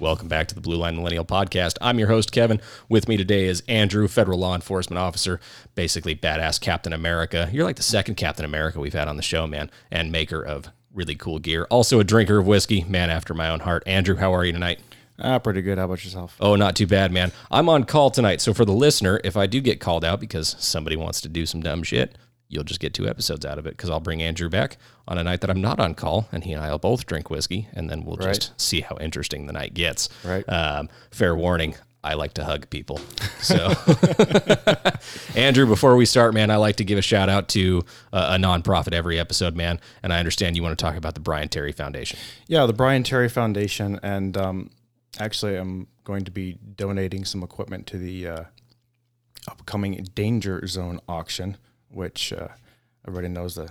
Welcome back to the Blue Line Millennial Podcast. I'm your host, Kevin. With me today is Andrew, federal law enforcement officer, basically badass Captain America. You're like the second Captain America we've had on the show, man, and maker of really cool gear. Also a drinker of whiskey, man after my own heart. Andrew, how are you tonight? Ah, pretty good. How about yourself? Oh, not too bad, man. I'm on call tonight. So for the listener, if I do get called out because somebody wants to do some dumb shit, you'll just get two episodes out of it because I'll bring Andrew back on a night that I'm not on call, and he and I will both drink whiskey, and then we'll Right. just see how interesting the night gets. Right. Um, fair warning. I like to hug people. So, Andrew, before we start, man, I like to give a shout out to uh, a nonprofit every episode, man. And I understand you want to talk about the Brian Terry Foundation. Yeah, the Brian Terry Foundation, and um, actually, I'm going to be donating some equipment to the uh, upcoming Danger Zone auction, which uh, everybody knows the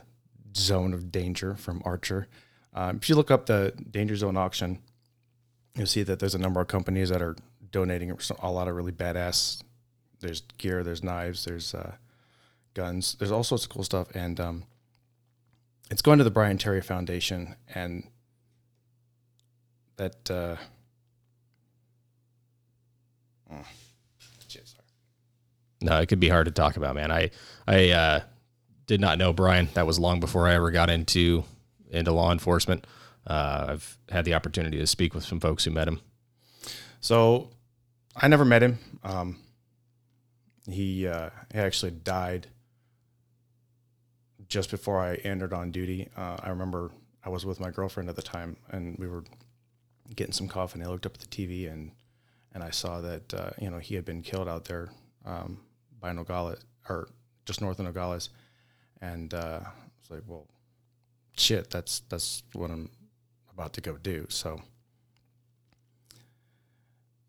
zone of danger from Archer. Um, if you look up the Danger Zone auction, you'll see that there's a number of companies that are donating a lot of really badass. There's gear, there's knives, there's uh, guns, there's all sorts of cool stuff, and um, it's going to the Brian Terry Foundation, and that uh, oh. No, it could be hard to talk about, man. I I uh, did not know Brian. That was long before I ever got into into law enforcement. Uh, I've had the opportunity to speak with some folks who met him. So I never met him. Um, he uh, he actually died just before I entered on duty. Uh, I remember I was with my girlfriend at the time, and we were getting some coffee. And I looked up at the TV, and and I saw that uh, you know he had been killed out there um, by Nogales, or just north of Nogales, and uh, I was like, well, shit, that's that's what I'm about to go do. So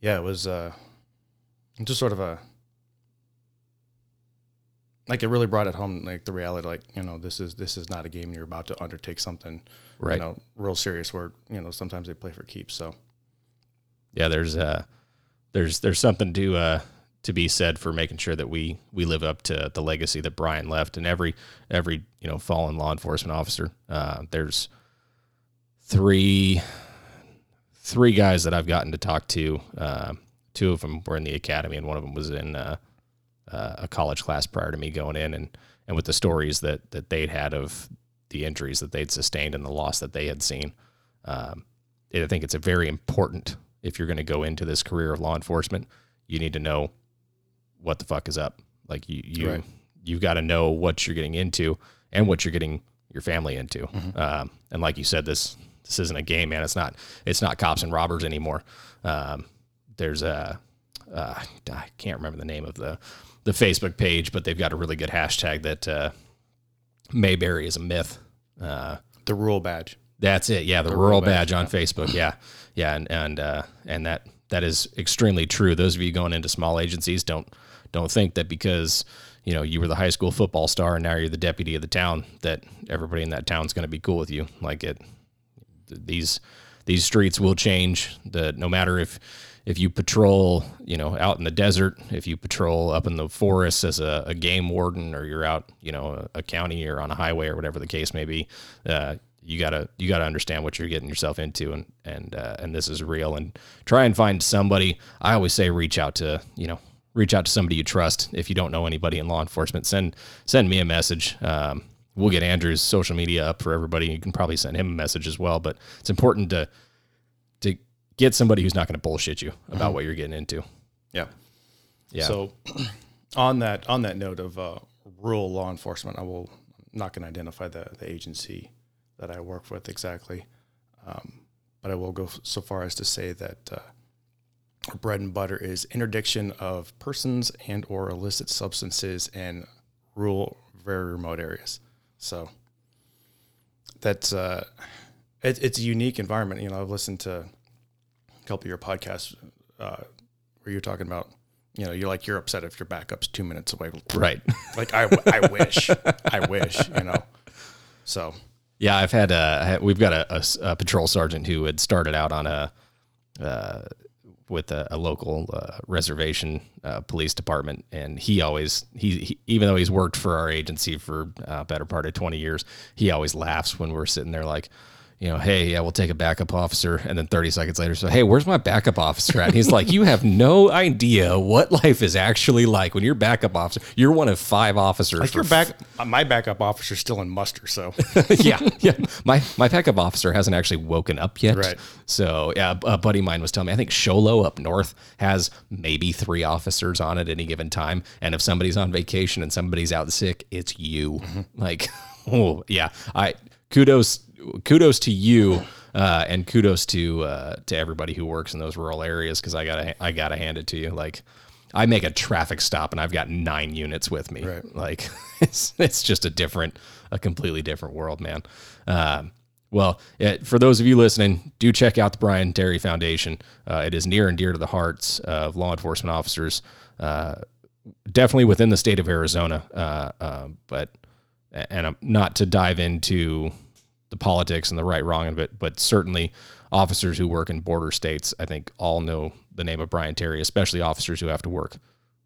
yeah, it was uh, just sort of a like it really brought it home, like the reality, like you know, this is this is not a game. You're about to undertake something, Right. You know, real serious. Where you know sometimes they play for keeps. So Yeah, there's uh there's there's something to uh to be said for making sure that we we live up to the legacy that Brian left and every every you know fallen law enforcement officer. Uh, there's three three guys that I've gotten to talk to. Uh, two of them were in the academy, and one of them was in uh, uh, a college class prior to me going in, and and with the stories that that they'd had of the injuries that they'd sustained and the loss that they had seen. Um, I think it's a very important if you're going to go into this career of law enforcement, you need to know what the fuck is up. Like you, you, Right. you've got to know what you're getting into and what you're getting your family into. Mm-hmm. Um, and like you said, this this isn't a game, man. It's not it's not cops and robbers anymore. Um, there's a uh, I can't remember the name of the the Facebook page, but they've got a really good hashtag that uh, Mayberry is a myth. Uh, the rule badge. that's it. Yeah, the, rural, rural badge, badge, on Facebook. Yeah, yeah, and and uh, and that that is extremely true. Those of you going into small agencies don't don't think that because you know you were the high school football star and now you're the deputy of the town that everybody in that town's going to be cool with you. Like it, these these streets will change. The no matter if if you patrol, you know, out in the desert, if you patrol up in the forests as a, a game warden, or you're out, you know, a, a county or on a highway or whatever the case may be, uh, you gotta you gotta understand what you're getting yourself into, and and uh, and this is real. And try and find somebody. I always say reach out to you know reach out to somebody you trust. If you don't know anybody in law enforcement, send send me a message. Um, we'll get Andrew's social media up for everybody. You can probably send him a message as well. But it's important to to get somebody who's not going to bullshit you about what you're getting into. Yeah. Yeah. So on that on that note of uh, rural law enforcement, I will I'm not going to identify the the agency that I work with exactly, um, but I will go so far as to say that uh, bread and butter is interdiction of persons and or illicit substances in rural, very remote areas. So that's uh, it, it's a unique environment. You know, I've listened to a couple of your podcasts uh, where you're talking about, you know, you're like you're upset if your backup's two minutes away. right. Like I, I wish, I wish, you know. So Yeah, I've had, uh, we've got a a patrol sergeant who had started out on a, uh, with a, a local uh, reservation uh, police department, and he always he, he even though he's worked for our agency for uh, better part of twenty years, he always laughs when we're sitting there like, you know, hey, yeah, we'll take a backup officer. And then 30 seconds later, so, hey, where's my backup officer at? And he's like, you have no idea what life is actually like when you're backup officer. You're one of five officers. Like your back, my backup officer's still in muster, so yeah, yeah. My my backup officer hasn't actually woken up yet. Right. So yeah, a buddy of mine was telling me I think Show Low up north has maybe three officers on at any given time, and if somebody's on vacation and somebody's out sick, it's you. Mm-hmm. Like, oh yeah. I kudos kudos to you. Uh, and kudos to uh, to everybody who works in those rural areas because I gotta I gotta hand it to you. Like I make a traffic stop and I've got nine units with me. Right. Like it's it's just a different, a completely different world, man. Um, well, it, for those of you listening, do check out the Brian Terry Foundation. Uh, it is near and dear to the hearts of law enforcement officers, uh, definitely within the state of Arizona. Uh, uh, but and I'm not to dive into the politics and the right wrong of it, but certainly officers who work in border states, I think all know the name of Brian Terry, especially officers who have to work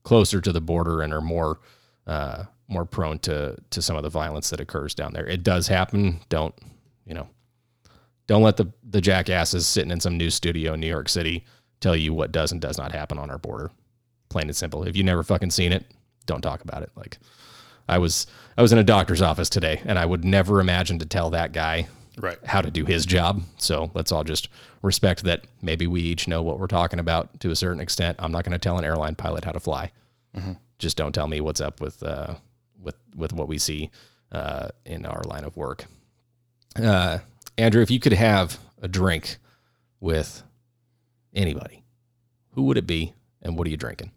closer to the border and are more uh, more prone to to some of the violence that occurs down there. It does happen. Don't you know? Don't let the the jackasses sitting in some news studio in New York City tell you what does and does not happen on our border. Plain and simple. If you never fucking seen it, don't talk about it. Like I was I was in a doctor's office today and I would never imagine to tell that guy right. how to do his job. So let's all just respect that maybe we each know what we're talking about to a certain extent. I'm not going to tell an airline pilot how to fly. Just don't tell me what's up with uh, with with what we see uh, in our line of work. Uh, Andrew, if you could have a drink with anybody, who would it be, and what are you drinking?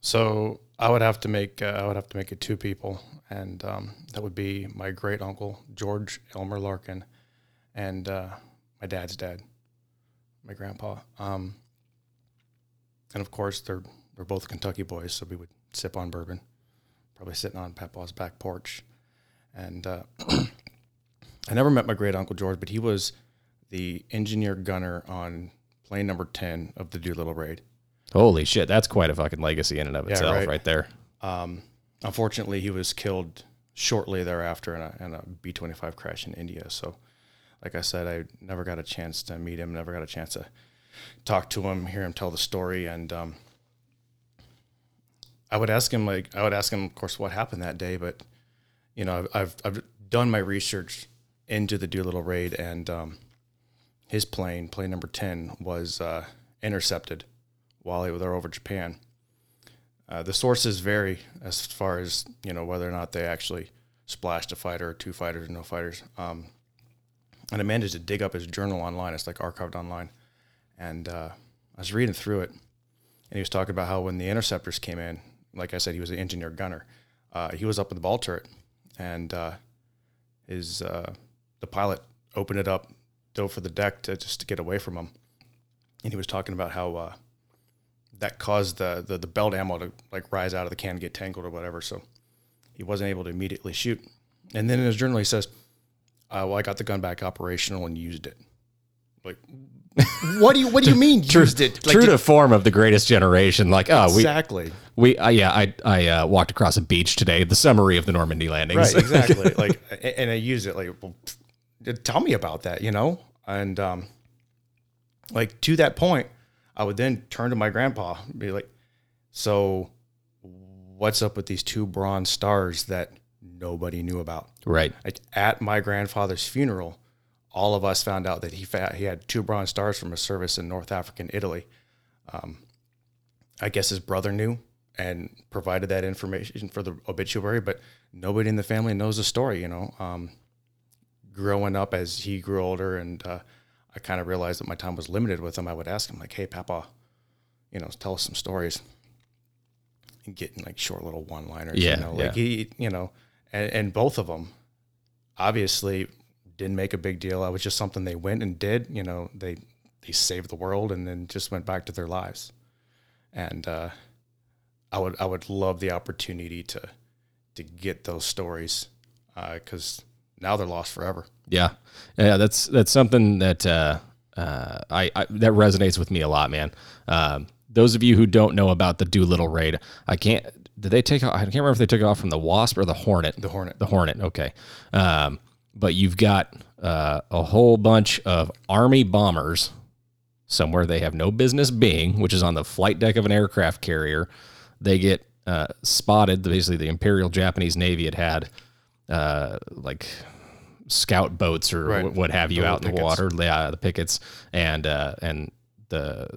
So I would have to make uh, I would have to make it two people, and um, that would be my great uncle George Elmer Larkin, and uh, my dad's dad, my grandpa. Um, and of course, they're they're both Kentucky boys, so we would sip on bourbon, probably sitting on Papa's back porch, and uh, I never met my great uncle George, but he was the engineer gunner on plane number ten of the Doolittle raid. Holy shit, that's quite a fucking legacy in and of itself, right. right there. Um, unfortunately, he was killed shortly thereafter in a, in a B 25 crash in India. So, like I said, I never got a chance to meet him, never got a chance to talk to him, hear him tell the story. And um, I would ask him, like, I would ask him, of course, what happened that day. But, you know, I've, I've, I've done my research into the Doolittle raid, and um, his plane, plane number 10, was uh, intercepted while they were over Japan. Uh, the sources vary as far as you know whether or not they actually splashed a fighter, or two fighters, or no fighters. Um, and I managed to dig up his journal online. It's like archived online, and uh, I was reading through it, and he was talking about how when the interceptors came in, like I said, he was an engineer gunner. Uh, he was up in the ball turret, and uh, his uh, the pilot opened it up, dove for the deck to just to get away from him, and he was talking about how uh, that caused the, the the belt ammo to like rise out of the can, and get tangled or whatever. So he wasn't able to immediately shoot. And then in his journal, he says, uh, "Well, I got the gun back operational and used it." Like, what do you what do you mean used it? Like, True did- to form of the greatest generation. Like, oh, exactly we uh, yeah, I I uh, walked across a beach today. The summary of the Normandy landings. right, exactly. like, and I used it. Like, well, tell me about that, you know? And um, like to that point, I would then turn to my grandpa and be like, "So, what's up with these two bronze stars that nobody knew about?" right. At my grandfather's funeral, all of us found out that he fa- he had two bronze stars from a service in North Africa and Italy. Um, I guess his brother knew and provided that information for the obituary, but nobody in the family knows the story. You know, um, growing up as he grew older, and uh, I kind of realized that my time was limited with him. I would ask him like, "Hey, Papa, you know, tell us some stories." And getting like short little one-liners, Yeah, you know, like yeah. he, you know, and, and both of them obviously didn't make a big deal. It was just something they went and did. You know, they they saved the world and then just went back to their lives. And uh, I would I would love the opportunity to to get those stories because now they're lost forever. Yeah, yeah. That's that's something that uh, uh, I, I that resonates with me a lot, man. Um, those of you who don't know about the Doolittle raid, I can't. Did they take? I can't remember if they took it off from the Wasp or the Hornet. The Hornet. The Hornet. Okay. Um, but you've got uh, a whole bunch of Army bombers somewhere they have no business being, which is on the flight deck of an aircraft carrier. They get uh, spotted. Basically, the Imperial Japanese Navy had had uh, like scout boats or Right. what have you The out in the water, yeah, the pickets, and uh, and the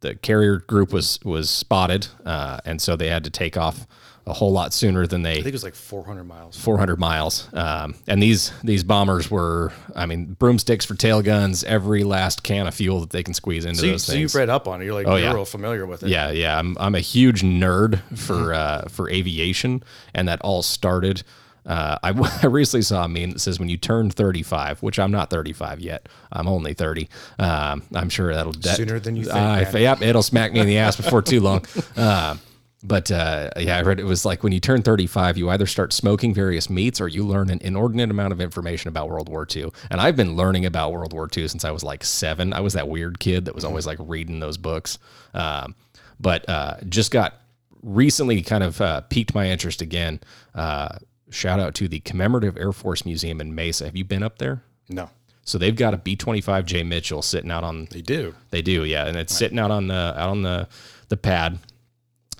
the carrier group was was spotted, uh, and so they had to take off a whole lot sooner than they I think it was like 400 miles. 400 miles. Um, and these these bombers were, I mean, broomsticks for tail guns, every last can of fuel that they can squeeze into So, you, those so things. you've read up on it. You're like Oh, you're yeah. real familiar with it. yeah, yeah. I'm I'm a huge nerd for uh, for aviation, and that all started. Uh, I, I recently saw a meme that says when you turn 35, which I'm not 35 yet. I'm only 30. Um, I'm sure that'll that, Sooner than you think, Uh, man. yep, it'll smack me in the ass before too long. Uh, but uh, yeah, I read it was like when you turn 35, you either start smoking various meats or you learn an inordinate amount of information about World War II. And I've been learning about World War II since I was like seven. I was that weird kid that was always like reading those books. Um, but uh, just got recently kind of uh, piqued my interest again. Uh, shout out to the Commemorative Air Force Museum in Mesa. Have you been up there? No, So they've got a B 25J Mitchell sitting out on they do. they do, yeah, and it's sitting out on the out on the the pad,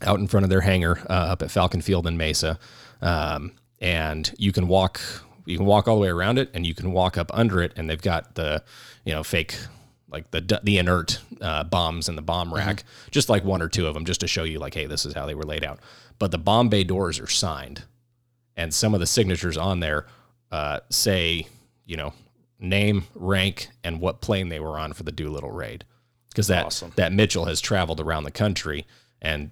out in front of their hangar uh, up at Falcon Field in Mesa, um, and you can walk you can walk all the way around it, and you can walk up under it, and they've got the you know fake like the the inert uh, bombs in the bomb rack, just like one or two of them, just to show you like, hey, this is how they were laid out. But the bomb bay doors are signed, and some of the signatures on there uh, say, you know, name, rank, and what plane they were on for the Doolittle raid. Because that Awesome. that Mitchell has traveled around the country, and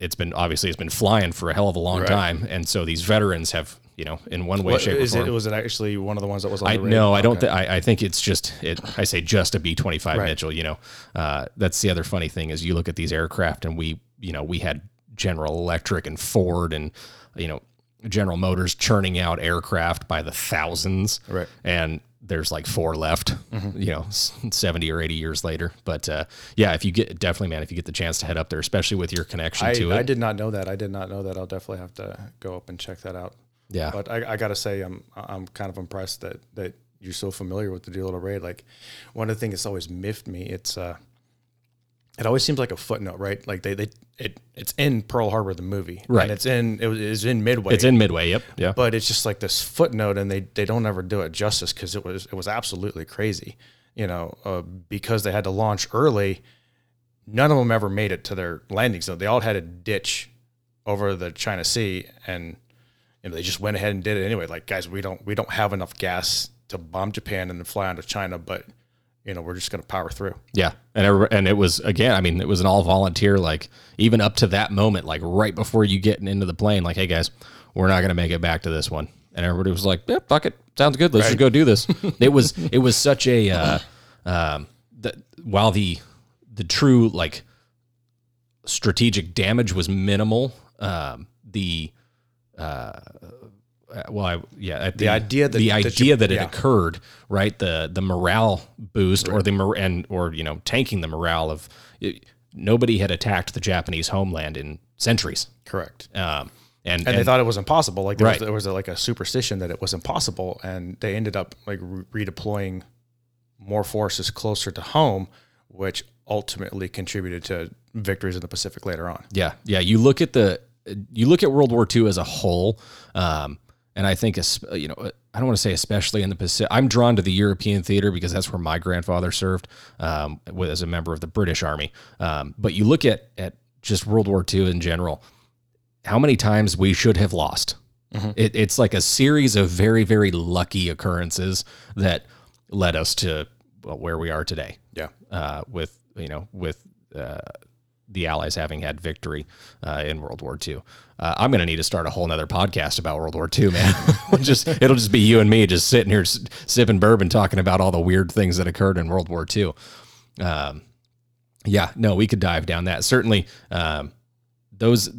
it's been obviously it's been flying for a hell of a long Right. time, and so these veterans have, you know, in one way, What, shape, is or it? form. Was it actually one of the ones that was on I no, I don't. Th- I, I think it's just it. I say just a B twenty five Mitchell. You know, uh, that's the other funny thing is you look at these aircraft and we, you know, we had General Electric and Ford and you know General Motors churning out aircraft by the thousands. Right. And there's like four left. You know, seventy or eighty years later. But uh, yeah, if you get definitely, man, if you get the chance to head up there, especially with your connection I, to it, I did not know that. I did not know that. I'll definitely have to go up and check that out. yeah, But I, I got to say, I'm I'm kind of impressed that that you're so familiar with the Doolittle raid. Like one of the things that's always miffed me, it's uh, it always seems like a footnote, right? Like they, they it it's in Pearl Harbor the movie, Right. And it's in it was it's in Midway, it's in Midway. Yep. Yeah. but it's just like this footnote, and they they don't ever do it justice because it was it was absolutely crazy, you know, uh, because they had to launch early. None of them ever made it to their landing zone. They all had a ditch over the China Sea, and you know they just went ahead and did it anyway. Like guys, we don't we don't have enough gas to bomb Japan and then fly onto China, but you know we're just gonna power through. Yeah, and every, and it was again. I mean, it was an all volunteer. Like even up to that moment, like right before you get into the plane, like, hey guys, we're not gonna make it back to this one. And everybody was like, yeah, fuck it, sounds good. Let's just go do this. it was it was such a uh, um, that while the the true like strategic damage was minimal, um, the uh, well, I, yeah, at the, idea that- the that you- idea that it yeah. occurred, right? The the morale boost or the mor- and or you know tanking the morale of it, nobody had attacked the Japanese homeland in centuries, Correct. um, and, and, they thought it was impossible. Like there Right. was, there was like a superstition that it was impossible, and they ended up like re- redeploying more forces closer to home, which ultimately contributed to victories in the Pacific later on. Yeah, yeah. You look at the you look at World War II as a whole, um, and I think you know I don't want to say especially in the Pacific. I'm drawn to the European theater because that's where my grandfather served um, with, as a member of the British Army. Um, but you look at at just World War II in general, how many times we should have lost. It, it's like a series of very very lucky occurrences that led us to well, where we are today Yeah. uh, with you know with uh, the Allies having had victory uh, in World War II. Uh, I'm going to need to start a whole nother podcast about World War II, man. just it'll just be you and me just sitting here sipping bourbon, talking about all the weird things that occurred in World War II. Um, yeah, no, we could dive down that. Certainly, um, those.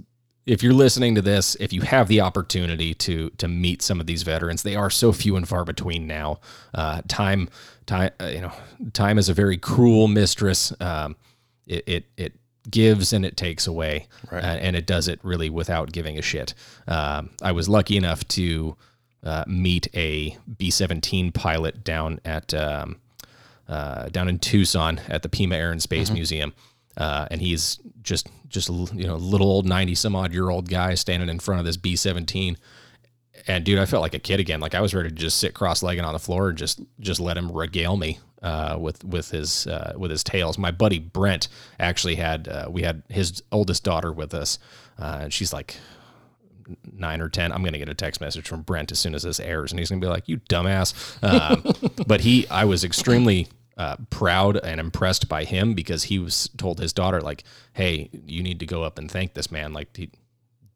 If you're listening to this, if you have the opportunity to to meet some of these veterans, they are so few and far between now. Uh, time, time, uh, you know, time is a very cruel mistress. Um, it, it it gives and it takes away, Right. uh, and it does it really without giving a shit. Um, I was lucky enough to uh, meet a B 17 pilot down at um, uh, down in Tucson at the Pima Air and Space Museum. Uh, and he's just just you know little old 90 some odd year old guy standing in front of this B 17 and dude, I felt like a kid again. Like I was ready to just sit cross-legged on the floor and just just let him regale me uh, with with his uh, with his tales. My buddy Brent actually had uh, we had his oldest daughter with us, uh, and she's like nine or ten. I'm gonna get a text message from Brent as soon as this airs, and he's gonna be like, "You dumbass." Um, but he, I was extremely uh, proud and impressed by him because he was told his daughter like, "Hey, you need to go up and thank this man." Like he,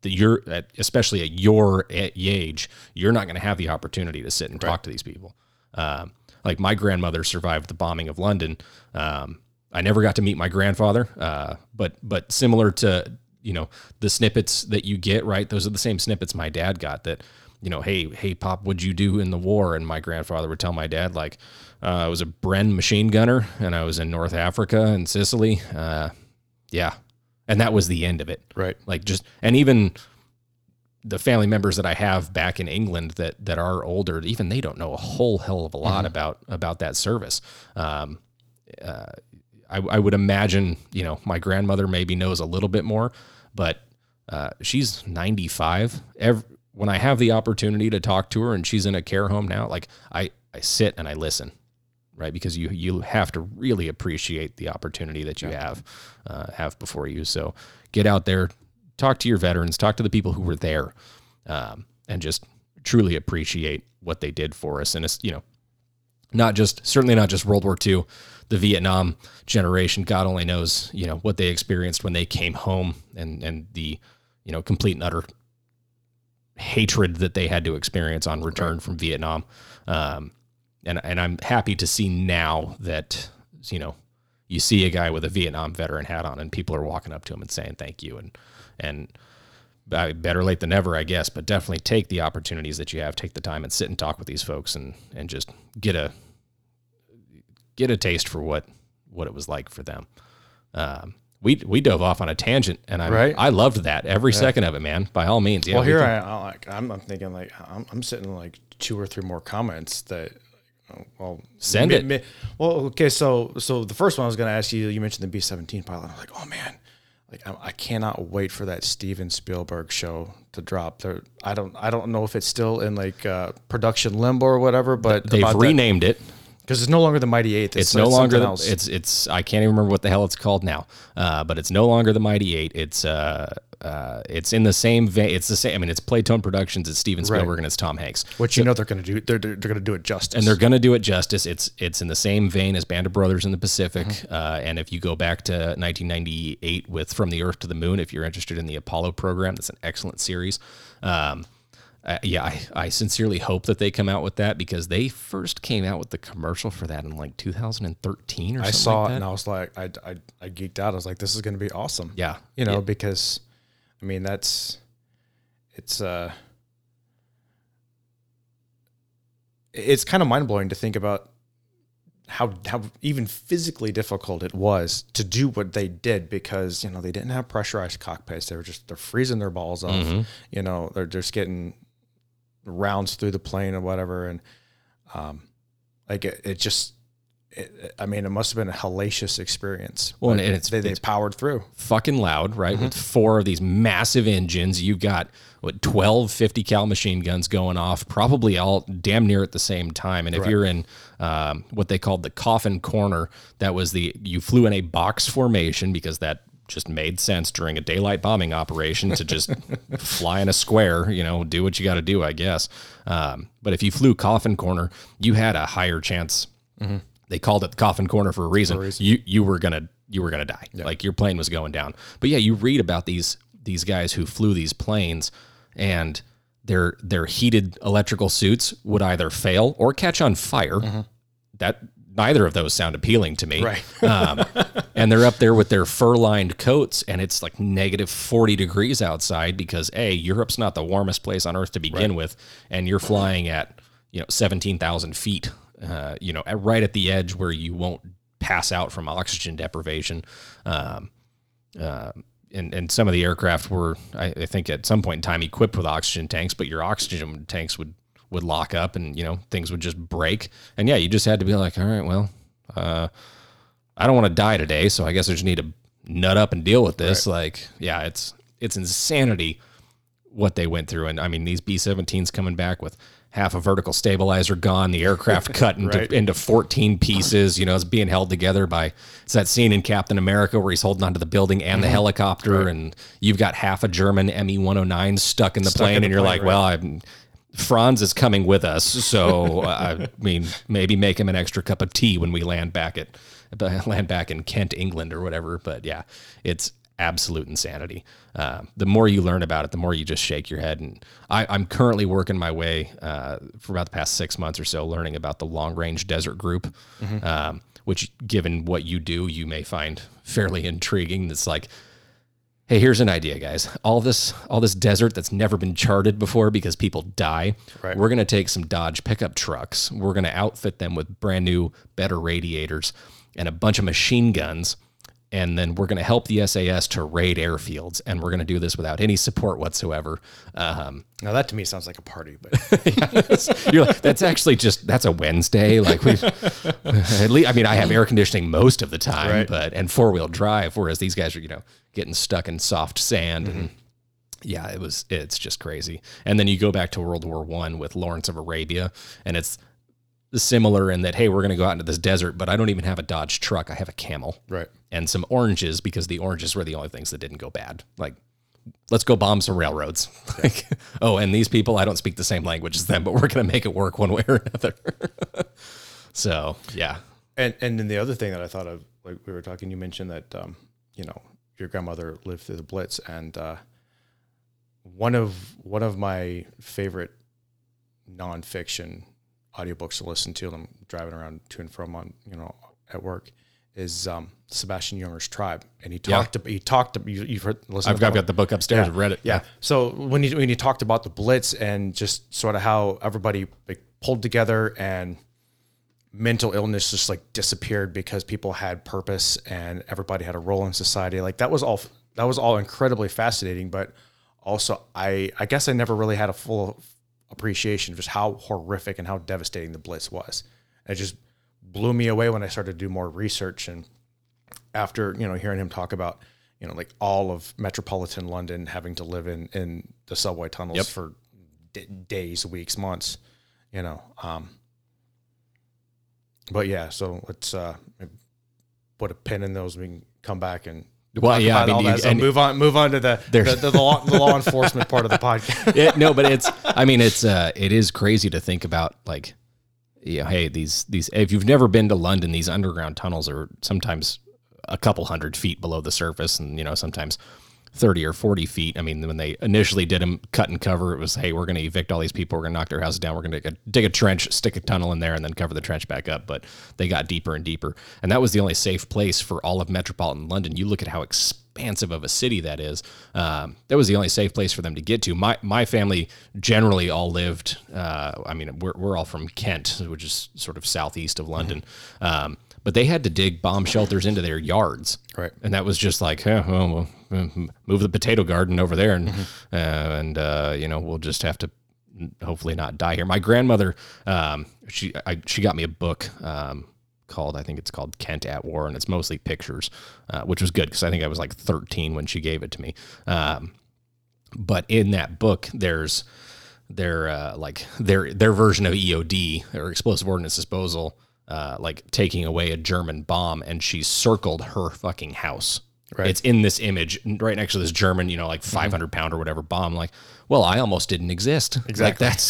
that you're at, especially at your age, you're not going to have the opportunity to sit and talk to these people. Um, like my grandmother survived the bombing of London. Um, I never got to meet my grandfather, uh, but but similar to you know the snippets that you get, right? Those are the same snippets my dad got. That you know, hey hey pop, what'd you do in the war? And my grandfather would tell my dad like, uh, I was a Bren machine gunner, and I was in North Africa and Sicily. Uh, yeah, and that was the end of it Right. like just and even the family members that I have back in England that that are older, even they don't know a whole hell of a lot about about that service. Um, uh, I, I would imagine, you know, my grandmother maybe knows a little bit more, but uh, she's 95. Every, when I have the opportunity to talk to her and she's in a care home now, like I, I sit and I listen, right? Because you, you have to really appreciate the opportunity that you have, uh, have before you. So get out there, talk to your veterans, talk to the people who were there, um, and just truly appreciate what they did for us. And it's, you know, not just certainly not just World War II, the Vietnam generation. God only knows, you know, what they experienced when they came home and and the, you know, complete and utter hatred that they had to experience on return from Vietnam. Um, and and I'm happy to see now that you know you see a guy with a Vietnam veteran hat on, and people are walking up to him and saying thank you, and and better late than never, I guess. But definitely take the opportunities that you have, take the time and sit and talk with these folks, and and just get a get a taste for what what it was like for them. Um, we we dove off on a tangent, and I Right. I loved that every second of it, man. By all means, yeah. well, we here can- I, I like I'm, I'm thinking like I'm, I'm sitting like two or three more comments that. Well, Send it. well, okay. So, so the first one I was going to ask you. You mentioned the B seventeen pilot. I'm like, oh man, like I, I cannot wait for that Steven Spielberg show to drop. There, I don't, I don't know if it's still in like uh, production limbo or whatever, but they've renamed it. Because it's no longer the Mighty Eight. It's, no longer the, it's it's I can't even remember what the hell it's called now. Uh, but it's no longer the Mighty Eight. It's uh uh it's in the same vein. It's the same. I mean, it's Playtone Productions. It's Steven Spielberg and it's Tom Hanks. which you know they're going to do. They're, they're, to do it justice. and they're going to do it justice. It's it's in the same vein as Band of Brothers in the Pacific. Mm-hmm. Uh, and if you go back to 1998 with From the Earth to the Moon, if you're interested in the Apollo program, that's an excellent series. Um, uh, yeah, I, I sincerely hope that they come out with that because they first came out with the commercial for that in like 2013 or I saw like it and I was like, I, I, I geeked out. I was like, this is going to be awesome. Yeah, you know, Yeah. because I mean, that's it's uh, it's kind of mind blowing to think about how how even physically difficult it was to do what they did because you know they didn't have pressurized cockpits. They were just they're freezing their balls off. Mm-hmm. You know, they're just getting rounds through the plane or whatever, and um, like it, it just. It, I mean, it must have been a hellacious experience. Well, and it's- they, they it's- powered through. fucking loud, right? Mm-hmm. With four of these massive engines. You've got what 12 50 cal machine guns going off, probably all damn near at the same time. And if you're in um, what they called the coffin corner, that was the you flew in a box formation because that just made sense during a daylight bombing operation to just fly in a square, you know, do what you got to do, I guess. Um, but if you flew coffin corner, you had a higher chance they called it the coffin corner for a reason. You you were gonna you were gonna die. Like your plane was going down. But yeah, you read about these these guys who flew these planes and their their heated electrical suits would either fail or catch on fire. That neither of those sound appealing to me. Right. um, and they're up there with their fur lined coats, and it's like negative 40 degrees outside because, A, Europe's not the warmest place on earth to begin with, and you're flying at, you know, 17,000 feet, uh, you know, at, right at the edge where you won't pass out from oxygen deprivation. Um, uh, and, and some of the aircraft were, I, I think, at some point in time equipped with oxygen tanks, but your oxygen tanks would would lock up and you know things would just break. And yeah you just had to be like all right well uh, i don't want to die today so i guess i just need to nut up and deal with this. Like yeah it's it's insanity what they went through. And i mean these b-17s coming back with half a vertical stabilizer gone the aircraft cut into, Right. into 14 pieces you know it's being held together by it's that scene in captain america where he's holding onto the building and Mm-hmm. the helicopter and you've got half a german me-109 stuck in the plane in the and you're plane, like well i'm Franz is coming with us, so uh, I mean, maybe make him an extra cup of tea when we land back at land back in Kent, England, or whatever. But yeah, it's absolute insanity. Uh, the more you learn about it, the more you just shake your head. And I, I'm currently working my way uh, for about the past six months or so, learning about the long range desert group, um, which, given what you do, you may find fairly intriguing. It's like hey here's an idea guys all this all this desert that's never been charted before because people die Right. we're going to take some dodge pickup trucks we're going to outfit them with brand new better radiators and a bunch of machine guns and then we're going to help the sas to raid airfields and we're going to do this without any support whatsoever um, Now that to me sounds like a party, but you're like, that's actually just that's a Wednesday. Like we, at least I mean I have air conditioning most of the time, Right. but and four wheel drive, whereas these guys are you know getting stuck in soft sand and. Yeah, it was. It's just crazy. And then you go back to World War One with Lawrence of Arabia, and it's similar in that hey, we're going to go out into this desert, but I don't even have a Dodge truck. I have a camel right. and some oranges because the oranges were the only things that didn't go bad. Like, let's go bomb some railroads. Like, oh, and these people, I don't speak the same language as them, but we're going to make it work one way or another. so, yeah. And and then the other thing that I thought of, like we were talking, you mentioned that um, you know your grandmother lived through the Blitz, and uh, one of one of my favorite nonfiction audiobooks to listen to, and I'm driving around to and from on you know at work, is um, Sebastian Junger's Tribe, and he Yeah. talked. He talked. You, you've heard. Listened I've to got, got the book upstairs. I've read it. yeah. So when you when you talked about the Blitz and just sort of how everybody like pulled together and mental illness just like disappeared because people had purpose and everybody had a role in society. Like that was all that was all incredibly fascinating, but also I I guess I never really had a full appreciation of just how horrific and how devastating the Blitz was. It just blew me away when I started to do more research and after you know hearing him talk about you know like all of metropolitan London having to live in in the subway tunnels Yep. for d- days, weeks, months, you know. Um, but yeah, so let's uh, put a pin in those. We can come back and Well, yeah, I mean, all you- that. So and- move on, move on to the the, the, the, law, the law enforcement part of the podcast. Yeah, no, but it's. I mean, it's. Uh, it is crazy to think about. Like, you know, hey, these these. If you've never been to London, these underground tunnels are sometimes a couple hundred feet below the surface, and you know sometimes. 30 or 40 feet. I mean, when they initially did them cut and cover, it was, hey, we're going to evict all these people. We're going to knock their houses down. We're going to dig a trench, stick a tunnel in there, and then cover the trench back up. But they got deeper and deeper. And that was the only safe place for all of metropolitan London. You look at how expansive of a city that is. Um, that was the only safe place for them to get to. My my family generally all lived. Uh, I mean, we're we're all from Kent, which is sort of southeast of London. Um, but they had to dig bomb shelters into their yards, Right. And that was just like, well, well, mm, move the potato garden over there, and uh, and uh, you know we'll just have to hopefully not die here. My grandmother, um, she I, she got me a book. Um, called I think it's called Kent at War and it's mostly pictures, uh, which was good because I think I was like 13 when she gave it to me. Um, but in that book, there's their uh, like their their version of EOD or explosive ordnance disposal, uh, like taking away a German bomb, and she circled her fucking house. Right. It's in this image right next to this German, you know, like 500 pound or whatever bomb. Like, well, I almost didn't exist. Like Exactly. that's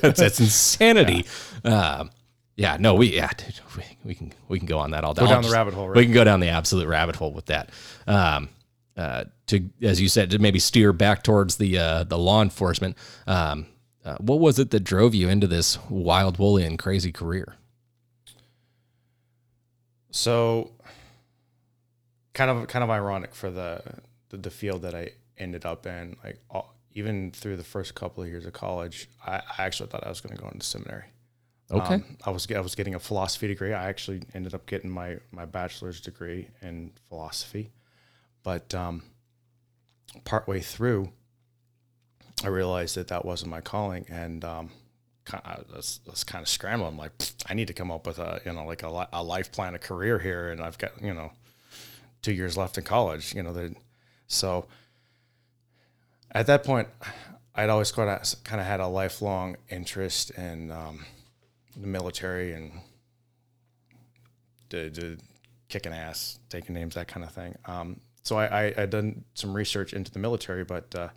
that's, that's insanity. Yeah. Um, yeah, no, we yeah, dude, we, we can we can go on that all day. Go down the rabbit hole, right? We can go down the absolute rabbit hole with that. Um, uh, to as you said, to maybe steer back towards the uh, the law enforcement. Um, uh, what was it that drove you into this wild, woolly, and crazy career? So, kind of kind of ironic for the the, the field that I ended up in. Like all, even through the first couple of years of college, I, I actually thought I was going to go into seminary. Okay, Um, I was I was getting a philosophy degree. I actually ended up getting my my bachelor's degree in philosophy, but um, partway through, I realized that that wasn't my calling, and um, I was, was kind of scrambling. I'm like, I need to come up with a, you know, like a, a life plan, a career here. And I've got, you know, two years left in college, you know, so at that point, I'd always kind of, kind of had a lifelong interest in um, the military and the, the kicking ass, taking names, that kind of thing. Um, so I, I had done some research into the military, but uh,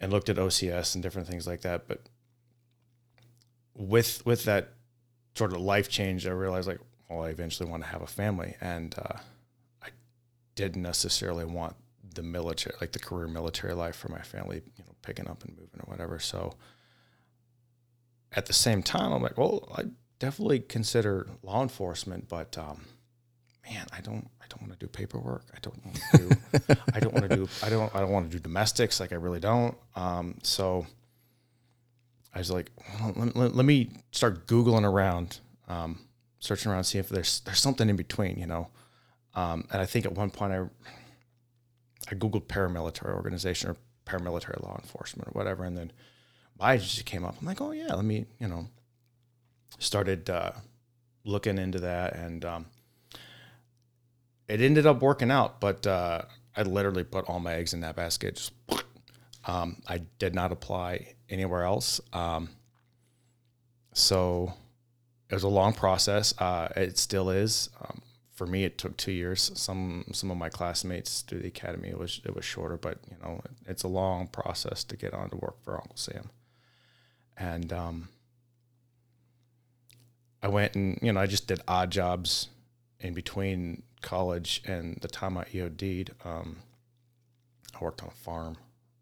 and looked at OCS and different things like that. But with with that sort of life change, I realized like, well, I eventually want to have a family, and uh, I didn't necessarily want the military, like the career military life for my family, you know, picking up and moving or whatever. So at the same time, I'm like, well, I definitely consider law enforcement, but um, man, I don't, don't want to do paperwork. I don't want to do, I don't want to do, I don't, I don't want to do domestics. Like I really don't. Um, so I was like, well, let, let, let, me start Googling around, um, searching around, see if there's, there's something in between, you know? Um, and I think at one point I, I Googled paramilitary organization or paramilitary law enforcement or whatever. And then my agency came up. I'm like, oh yeah, let me, you know, started uh, looking into that, and um, it ended up working out. But uh, I literally put all my eggs in that basket. Just, um, I did not apply anywhere else. Um, so it was a long process. Uh, it still is. Um, for me, it took two years. Some some of my classmates through the academy it was it was shorter, but you know it's a long process to get on to work for Uncle Sam. And um, I went and you know I just did odd jobs in between college and the time I EOD'd. Um, I worked on a farm.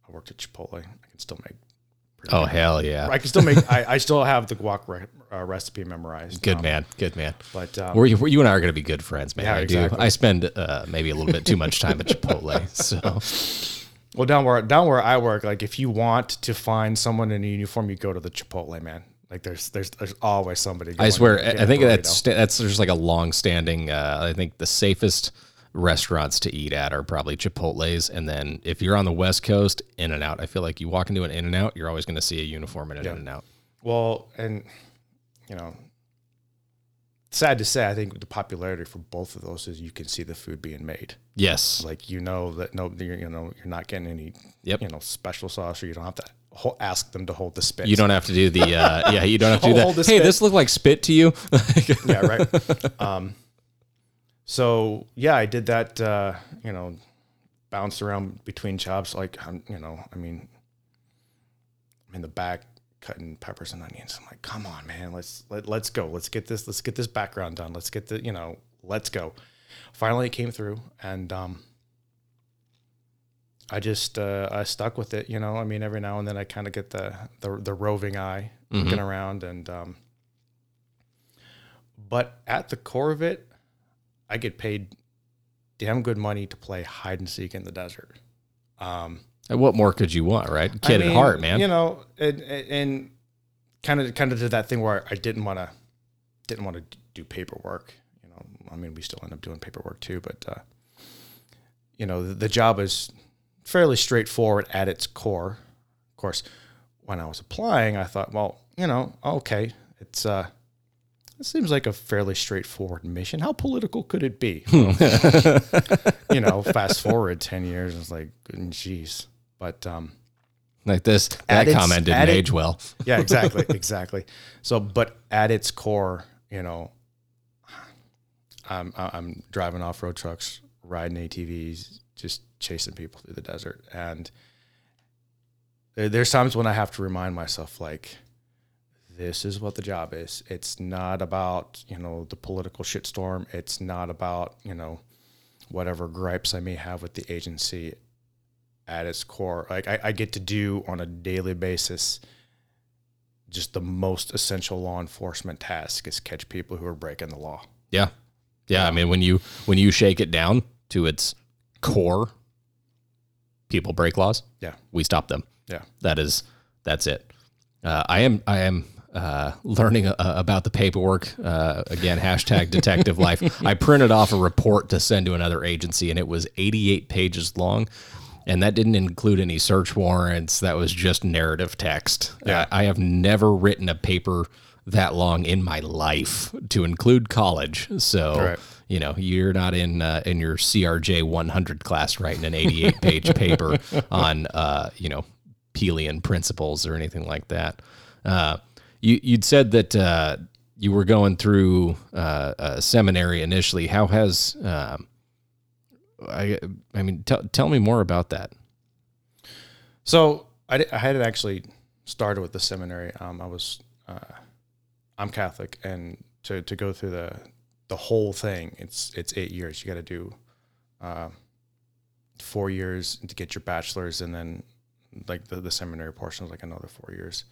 I worked at Chipotle. I can still make. Oh hell yeah! I can still make. I, I still have the guac re- uh, recipe memorized. Good um, man. Good man. But um, we're, you and I are going to be good friends, man. Yeah, I exactly. do. I spend uh, maybe a little bit too much time at Chipotle. So. Well, down where down where I work, like if you want to find someone in a uniform, you go to the Chipotle, man. Like there's there's there's always somebody. I swear, I think that's that's there's like a long standing. Uh, I think the safest restaurants to eat at are probably Chipotle's, and then if you're on the West Coast, In and Out. I feel like you walk into an In and Out, you're always going to see a uniform in an yeah. In and Out. Well, and you know, sad to say, I think the popularity for both of those is you can see the food being made. Yes, like you know that no, you know, you're not getting any, yep. you know, special sauce, or you don't have to ask them to hold the spit. You don't have to do the uh, yeah. You don't have to do that. Hey, spit. this looked like spit to you. yeah, right. Um, so yeah, I did that. Uh, you know, bounced around between jobs. Like I'm, you know, I mean, I'm in the back cutting peppers and onions. I'm like, come on, man, let's let, let's go. Let's get this. Let's get this background done. Let's get the you know, let's go. Finally, it came through, and um, I just uh, I stuck with it. You know, I mean, every now and then I kind of get the, the, the roving eye mm-hmm. looking around, and um, but at the core of it, I get paid damn good money to play hide and seek in the desert. Um, and what more could you want, right? Kid I mean, at heart, man. You know, and kind of kind of did that thing where I didn't want to didn't want to do paperwork. You know, I mean, we still end up doing paperwork too, but uh, you know, the, the job is fairly straightforward at its core. Of course, when I was applying, I thought, well, you know, okay, it's uh, it seems like a fairly straightforward mission. How political could it be? you know, fast forward ten years, it's like, geez. But um, like this, that comment didn't age well. yeah, exactly, exactly. So, but at its core, you know, I'm I'm driving off road trucks, riding ATVs, just chasing people through the desert. And there's times when I have to remind myself, like, this is what the job is. It's not about, you know, the political shitstorm. It's not about, you know, whatever gripes I may have with the agency at its core. Like, I, I get to do on a daily basis just the most essential law enforcement task is catch people who are breaking the law. Yeah. Yeah. I mean, when you, when you shake it down to its core, people break laws, yeah, we stop them. Yeah, that is that's it. Uh, I am I am uh, learning uh, about the paperwork uh, again. Hashtag detective life. I printed off a report to send to another agency, and it was 88 pages long. and that didn't include any search warrants. That was just narrative text. Yeah. I have never written a paper that long in my life to include college. So, right. You know, you're not in uh, in your CRJ 100 class writing an 88 page paper on, uh, you know, Peelian principles or anything like that. Uh, you, you'd said that uh, you were going through uh, a seminary initially. How has um, I, I mean, tell, tell me more about that. So I, I had actually started with the seminary. Um, I was, uh, I'm Catholic, and to, to go through the the whole thing, it's it's eight years. You got to do uh, four years to get your bachelor's, and then like the, the seminary portion was like another four years.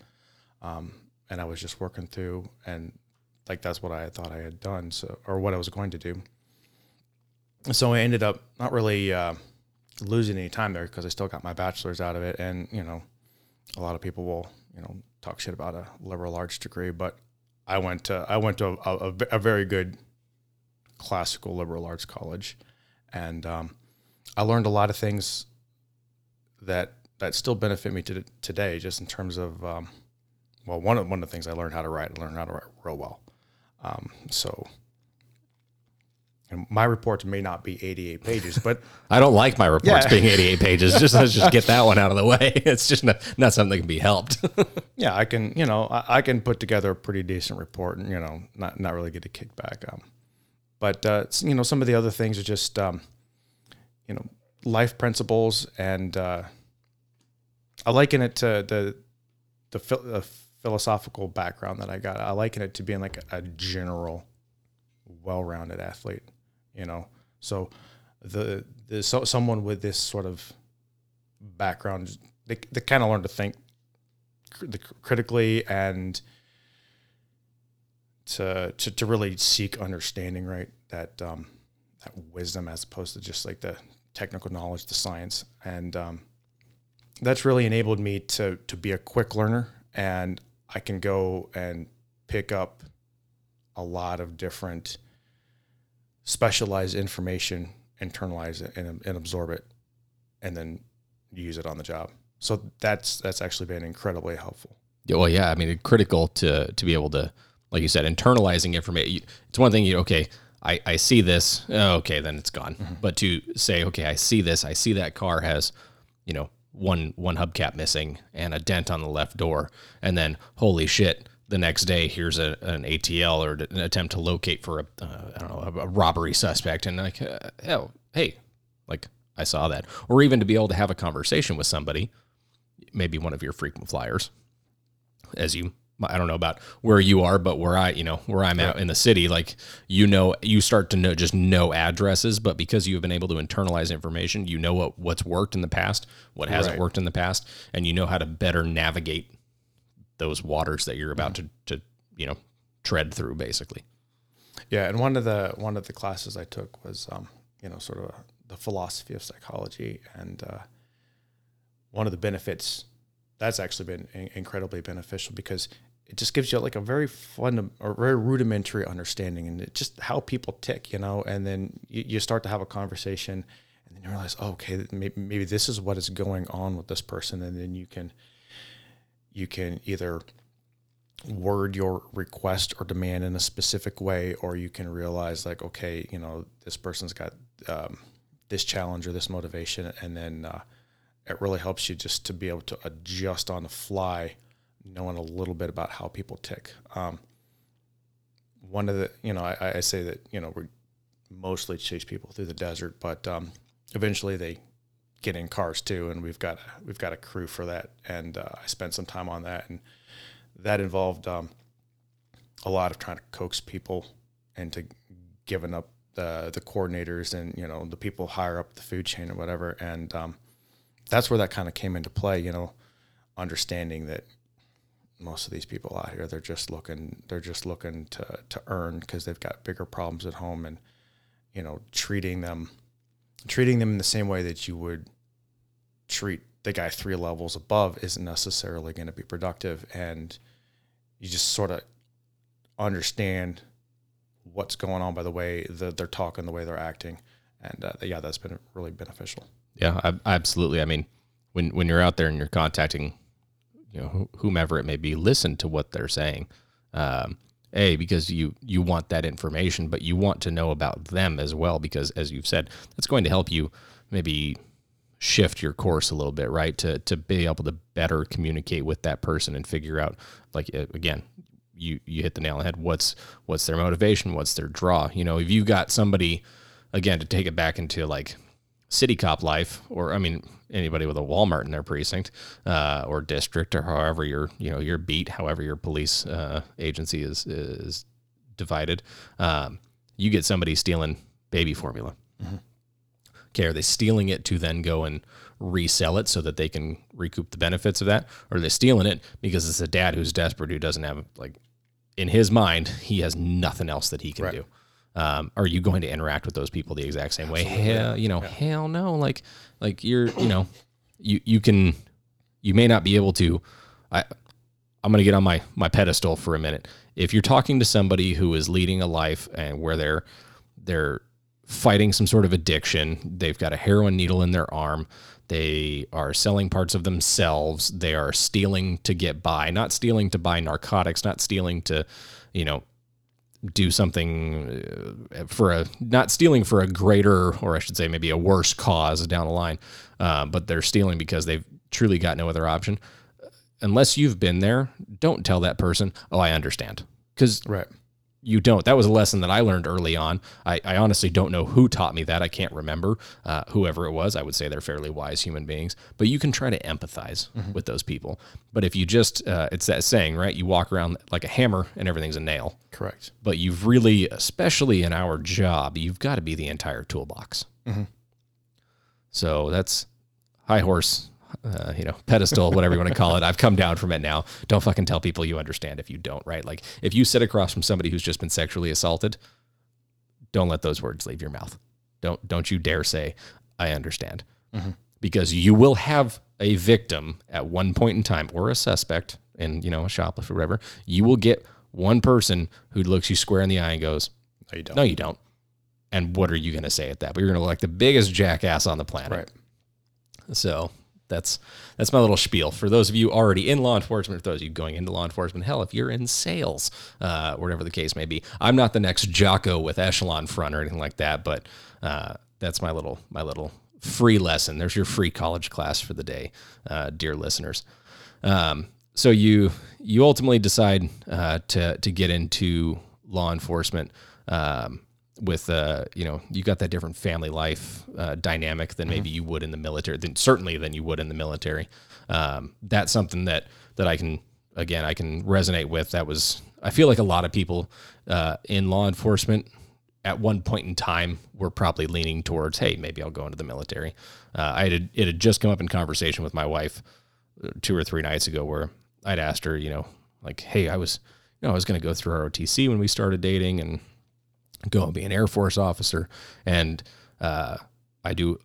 Um, and I was just working through, and like that's what I thought I had done, so or what I was going to do so I ended up not really uh, losing any time there because I still got my bachelor's out of it. And, you know, a lot of people will, you know, talk shit about a liberal arts degree, but I went to, I went to a, a, a very good classical liberal arts college. And um, I learned a lot of things that, that still benefit me to today, just in terms of, um, well, one of, one of the things I learned how to write, I learned how to write real well. Um, so and my reports may not be 88 pages, but I don't like my reports yeah. being 88 pages. Just let's just get that one out of the way. It's just not, not something that can be helped. yeah, I can, you know, I, I, can put together a pretty decent report and, you know, not, not really get a kickback. Um, but, uh, you know, some of the other things are just, um, you know, life principles. And uh, I liken it to the, the, the philosophical background that I got. I liken it to being like a, general, well-rounded athlete you know. So the the so, someone with this sort of background, they they kind of learn to think cr- critically and to, to to really seek understanding, right? That um, that wisdom as opposed to just like the technical knowledge, the science, and um, that's really enabled me to to be a quick learner, and I can go and pick up a lot of different specialized information, internalize it, and, and absorb it, and then use it on the job. So that's that's actually been incredibly helpful. Well, yeah, I mean, critical to to be able to, like you said, internalizing information. It's one thing you okay. I, I see this. Oh, okay, then it's gone. Mm-hmm. But to say, okay, I see this. I see that car has, you know, one one hubcap missing and a dent on the left door, and then holy shit, the next day here's a, an ATL or an attempt to locate for a uh, I don't know a, robbery suspect and like uh, oh hey like I saw that or even to be able to have a conversation with somebody maybe one of your frequent flyers as you I don't know about where you are but where I you know where I'm at in the city like you know you start to know just know addresses but because you've been able to internalize information you know what what's worked in the past what hasn't right. worked in the past and you know how to better navigate those waters that you're about mm-hmm. to to you know tread through basically yeah and one of the one of the classes i took was um, you know sort of a, the philosophy of psychology and uh, one of the benefits that's actually been incredibly beneficial because it just gives you like a very fun or very rudimentary understanding and just how people tick you know and then you, you start to have a conversation and then you realize oh, okay maybe, maybe this is what is going on with this person and then you can you can either word your request or demand in a specific way, or you can realize like, okay, you know, this person's got um, this challenge or this motivation, and then uh, it really helps you just to be able to adjust on the fly, knowing a little bit about how people tick. Um, one of the, you know, I, I, say that you know we mostly chase people through the desert, but um, eventually they get in cars too, and we've got we've got a crew for that, and uh, I spent some time on that, and that involved um, a lot of trying to coax people into giving up the the coordinators and you know the people higher up the food chain or whatever, and um, that's where that kind of came into play. You know, understanding that most of these people out here they're just looking they're just looking to to earn because they've got bigger problems at home and you know treating them treating them in the same way that you would treat the guy three levels above isn't necessarily going to be productive. And you just sort of understand what's going on by the way that they're talking the way they're acting. And uh, yeah that's been really beneficial. Yeah, absolutely. I mean, when when you're out there and you're contacting, you know, whomever it may be, listen to what they're saying. Um, a because you you want that information, but you want to know about them as well because, as you've said, that's going to help you maybe shift your course a little bit, right? To to be able to better communicate with that person and figure out, like again, you you hit the nail on the head. What's what's their motivation? What's their draw? You know, if you got somebody, again, to take it back into like city cop life, or I mean, anybody with a Walmart in their precinct uh, or district, or however your you know your beat, however your police uh, agency is is divided, um, you get somebody stealing baby formula. Mm-hmm. Okay, are they stealing it to then go and resell it so that they can recoup the benefits of that, or are they stealing it because it's a dad who's desperate who doesn't have like in his mind he has nothing else that he can right. do. Um, are you going to interact with those people the exact same way? Hell, you know, yeah. hell no. Like, like you're, you know, you you can, you may not be able to. I, I'm going to get on my my pedestal for a minute. If you're talking to somebody who is leading a life and where they're they're fighting some sort of addiction, they've got a heroin needle in their arm, they are selling parts of themselves, they are stealing to get by, not stealing to buy narcotics, not stealing to, you know, do something uh, for a not stealing for a greater or I should say maybe a worse cause down the line, uh, but they're stealing because they've truly got no other option. Unless you've been there, don't tell that person, "Oh, I understand," because right you don't. That was a lesson that I learned early on. I, I honestly don't know who taught me that. I can't remember uh, whoever it was. I would say they're fairly wise human beings, but you can try to empathize mm-hmm. with those people. But if you just, uh, it's that saying, right? You walk around like a hammer and everything's a nail. Correct. But you've really, especially in our job, you've got to be the entire toolbox. Mm-hmm. So that's high horse uh, you know, pedestal, whatever you want to call it. I've come down from it now. Don't fucking tell people you understand if you don't, right? Like if you sit across from somebody who's just been sexually assaulted, don't let those words leave your mouth. Don't don't you dare say I understand. Mm-hmm. Because you will have a victim at one point in time or a suspect in, you know, a shoplift or whatever. You will get one person who looks you square in the eye and goes, No, you don't. No, you don't. And what are you going to say at that? But you're going to look like the biggest jackass on the planet. Right. So that's that's my little spiel for those of you already in law enforcement, for those of you going into law enforcement. Hell, if you're in sales, uh, whatever the case may be, I'm not the next Jocko with Echelon front or anything like that, but uh, that's my little my little free lesson. There's your free college class for the day, uh, dear listeners. Um, so you you ultimately decide uh, to to get into law enforcement. Um, with uh, you know you got that different family life uh, dynamic than maybe mm-hmm. you would in the military than certainly than you would in the military. Um, that's something that that i can again i can resonate with. That was i feel like a lot of people uh, in law enforcement at one point in time were probably leaning towards hey maybe i'll go into the military. Uh, i had it had just come up in conversation with my wife uh, two or three nights ago where i'd asked her you know like hey i was you know i was going to go through rotc when we started dating and go and be an Air Force officer. And uh, I do,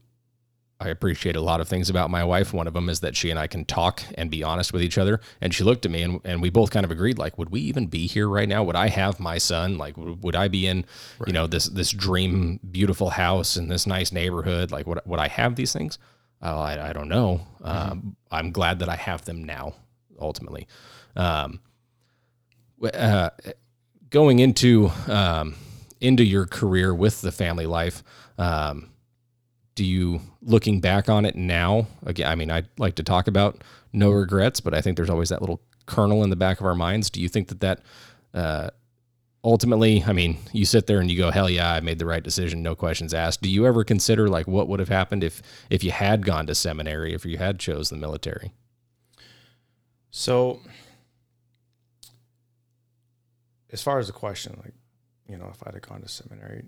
I appreciate a lot of things about my wife. One of them is that she and I can talk and be honest with each other. And she looked at me and, and we both kind of agreed, like, would we even be here right now? Would I have my son? Like, would I be in, right. you know, this, this dream, beautiful house in this nice neighborhood? Like, would, would I have these things? Oh, I, I don't know. Mm-hmm. Um, I'm glad that I have them now, ultimately. Um, uh, going into, um, into your career with the family life. Um, do you, looking back on it now, again, I mean, I'd like to talk about no regrets, but I think there's always that little kernel in the back of our minds. Do you think that that, uh, ultimately, I mean, you sit there and you go, hell yeah, I made the right decision. No questions asked. Do you ever consider like what would have happened if, if you had gone to seminary, if you had chose the military? So as far as the question, like you know, if I'd have gone to seminary,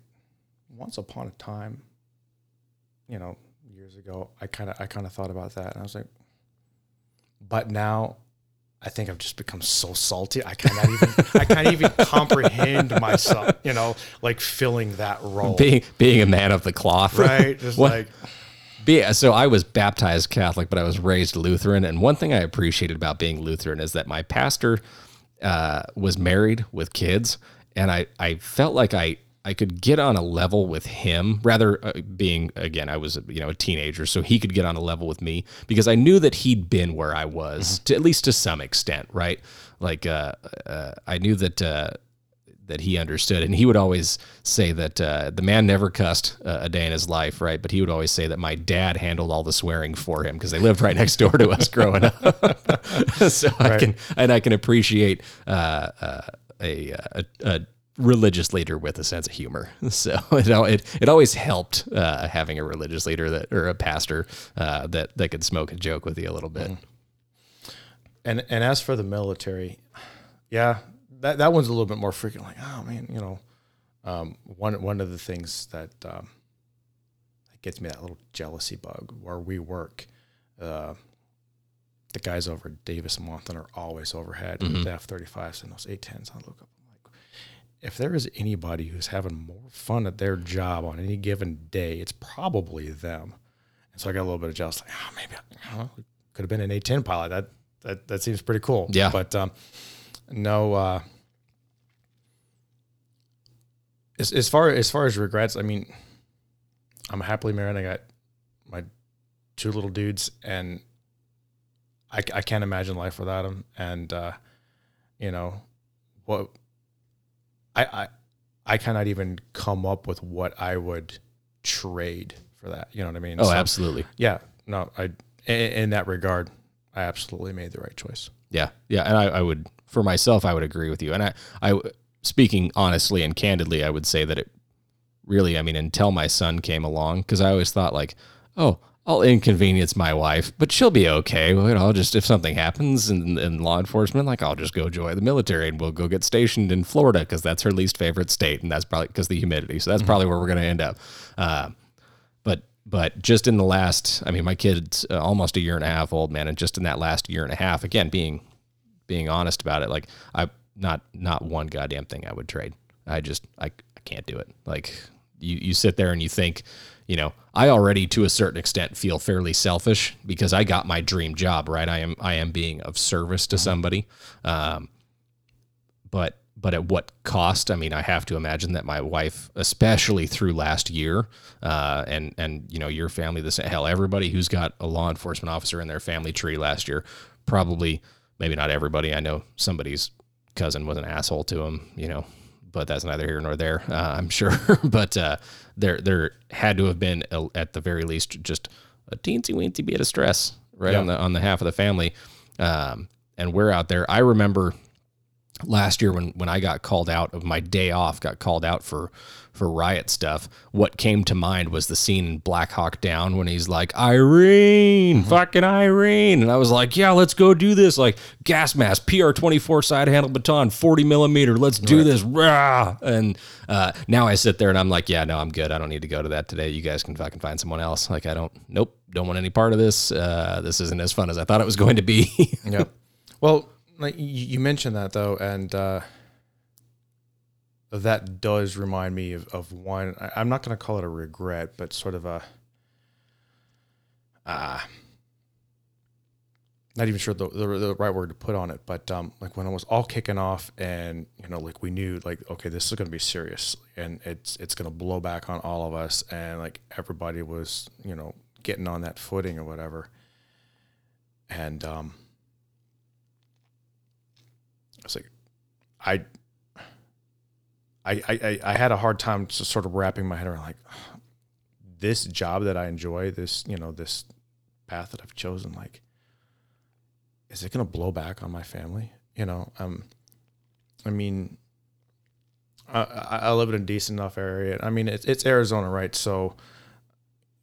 once upon a time, you know, years ago, I kind of I kind of thought about that, and I was like, but now, I think I've just become so salty. I cannot even I can't even comprehend myself, you know, like filling that role, being being a man of the cloth, right? Just what? like. Be, so I was baptized Catholic, but I was raised Lutheran. And one thing I appreciated about being Lutheran is that my pastor uh, was married with kids, and I I felt like I I could get on a level with him rather uh, being again I was you know a teenager so he could get on a level with me because I knew that he'd been where I was to at least to some extent right? Like uh, uh, I knew that uh, that he understood and he would always say that uh, the man never cussed uh, a day in his life right? But he would always say that my dad handled all the swearing for him because they lived right next door to us growing up. So I can and I can appreciate uh, uh, a, a, a religious leader with a sense of humor. So it it, it always helped uh, having a religious leader that or a pastor uh, that that could smoke and joke with you a little bit. And and as for the military, yeah, that that one's a little bit more frequent. Like, oh man, you know, um, one one of the things that um, gets me that little jealousy bug where we work. Uh, the guys over at Davis and Monthan are always overhead with the F thirty fives and those A tens. I look up, I'm like, if there is anybody who's having more fun at their job on any given day, it's probably them. And so I got a little bit of jealous, like, oh, maybe I, could have been an A ten pilot. That that that seems pretty cool. Yeah. but um, no. Uh, as, as far as far as regrets, I mean, I'm happily married. I got my two little dudes, and I, I can't imagine life without him. And uh, you know, what I I I cannot even come up with what I would trade for that. You know what I mean? Oh, So, absolutely. Yeah. No, I in, in that regard, I absolutely made the right choice. Yeah, yeah, and I, I would for myself I would agree with you. And I I speaking honestly and candidly, I would say that it really I mean until my son came along because I always thought like oh. I'll inconvenience my wife, but she'll be okay. Well, you know, just if something happens in, in law enforcement, like I'll just go join the military and we'll go get stationed in Florida because that's her least favorite state, and that's probably because the humidity. So that's probably where we're going to end up. Uh, but but just in the last, I mean, my kid's uh, almost a year and a half old, man, and just in that last year and a half, again, being being honest about it, like I not not one goddamn thing I would trade. I just I, I can't do it. Like you you sit there and you think, you know, I already to a certain extent feel fairly selfish because I got my dream job, right? I am I am being of service to somebody. Um, but but at what cost? I mean, I have to imagine that my wife, especially through last year, uh, and and you know your family, this hell, everybody who's got a law enforcement officer in their family tree last year, probably maybe not everybody. I know somebody's cousin was an asshole to him, you know, but that's neither here nor there. Uh, I'm sure, but uh, there there had to have been a, at the very least just a teensy weensy bit of stress right Yeah. on the on the half of the family, um, and we're out there. I remember last year when when I got called out of my day off, got called out for for riot stuff. What came to mind was the scene in Black Hawk Down when he's like Irene, fucking Irene, and I was like, yeah, let's go do this. Like gas mask, PR twenty four side handle baton, forty millimeter. Let's do this. Rah! And uh, now I sit there and I'm like, yeah, no, I'm good. I don't need to go to that today. You guys can fucking find someone else. Like I don't. Nope. Don't want any part of this. Uh, this isn't as fun as I thought it was going to be. Yeah. well, like you, you mentioned that though, and uh, that does remind me of, of one. I, I'm not going to call it a regret, but sort of a. Uh, not even sure the, the, the right word to put on it, but um, like when it was all kicking off, and you know, like we knew, like okay, this is going to be serious, and it's it's going to blow back on all of us, and like everybody was, you know, getting on that footing or whatever, and um, it's like I, I, I, I had a hard time sort of wrapping my head around like this job that I enjoy, this you know this path that I've chosen, like is it going to blow back on my family? You know, um, I mean, I I live in a decent enough area. I mean, it's it's Arizona, right? So,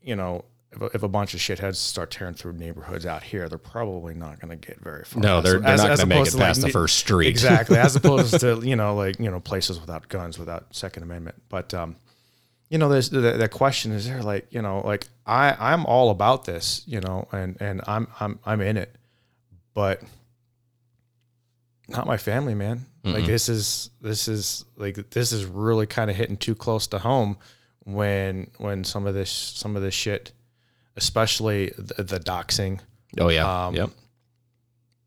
you know. If a, if a bunch of shitheads start tearing through neighborhoods out here, they're probably not going to get very far. no, they're, they're as- not going to make it to, like, past the first street. Exactly, as opposed to you know like you know places without guns, without Second Amendment. But um, you know, there's the, the question is there like you know like I I'm all about this, you know, and and I'm I'm I'm in it, but not my family, man. Like this is this is like this is really kind of hitting too close to home when when some of this some of this shit, especially the, the doxing Oh yeah. Um, yep.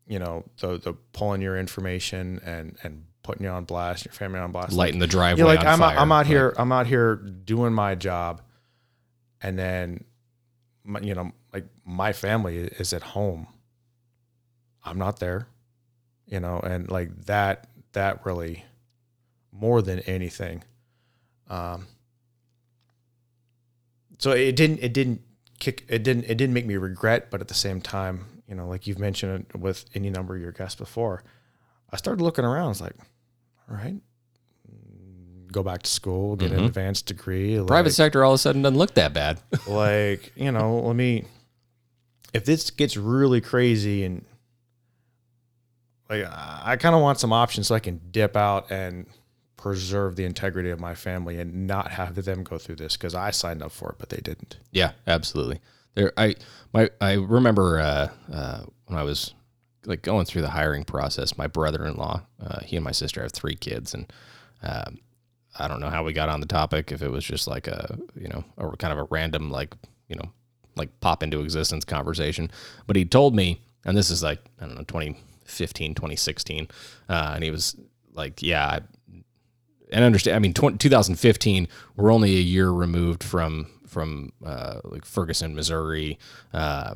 you know the the pulling your information and and putting you on blast, your family on blast. Lighting the driveway. You're like I'm fire. out, I'm out Like, here I'm out here doing my job, and then my, you know like my family is at home. I'm not there, you know, and like that that really more than anything. Um, so it didn't it didn't kick it didn't it didn't make me regret, but at the same time, you know, like you've mentioned it with any number of your guests before, I started looking around. It's like, all right, go back to school, get an Mhm. advanced degree. Private like, sector all of a sudden doesn't look that bad. like you know, let me. If this gets really crazy and like I kind of want some options so I can dip out and preserve the integrity of my family and not have them go through this because I signed up for it, but they didn't. Yeah, absolutely. There, I my I remember uh, uh, when I was like going through the hiring process. My brother-in-law, uh, he and my sister have three kids, and um, I don't know how we got on the topic. If it was just like a you know a kind of a random like you know like pop into existence conversation, but he told me, and this is like I don't know 2015, 2016, uh, and he was like, yeah. I, and understand. I mean, 20, 2015. We're only a year removed from from uh, like Ferguson, Missouri, uh,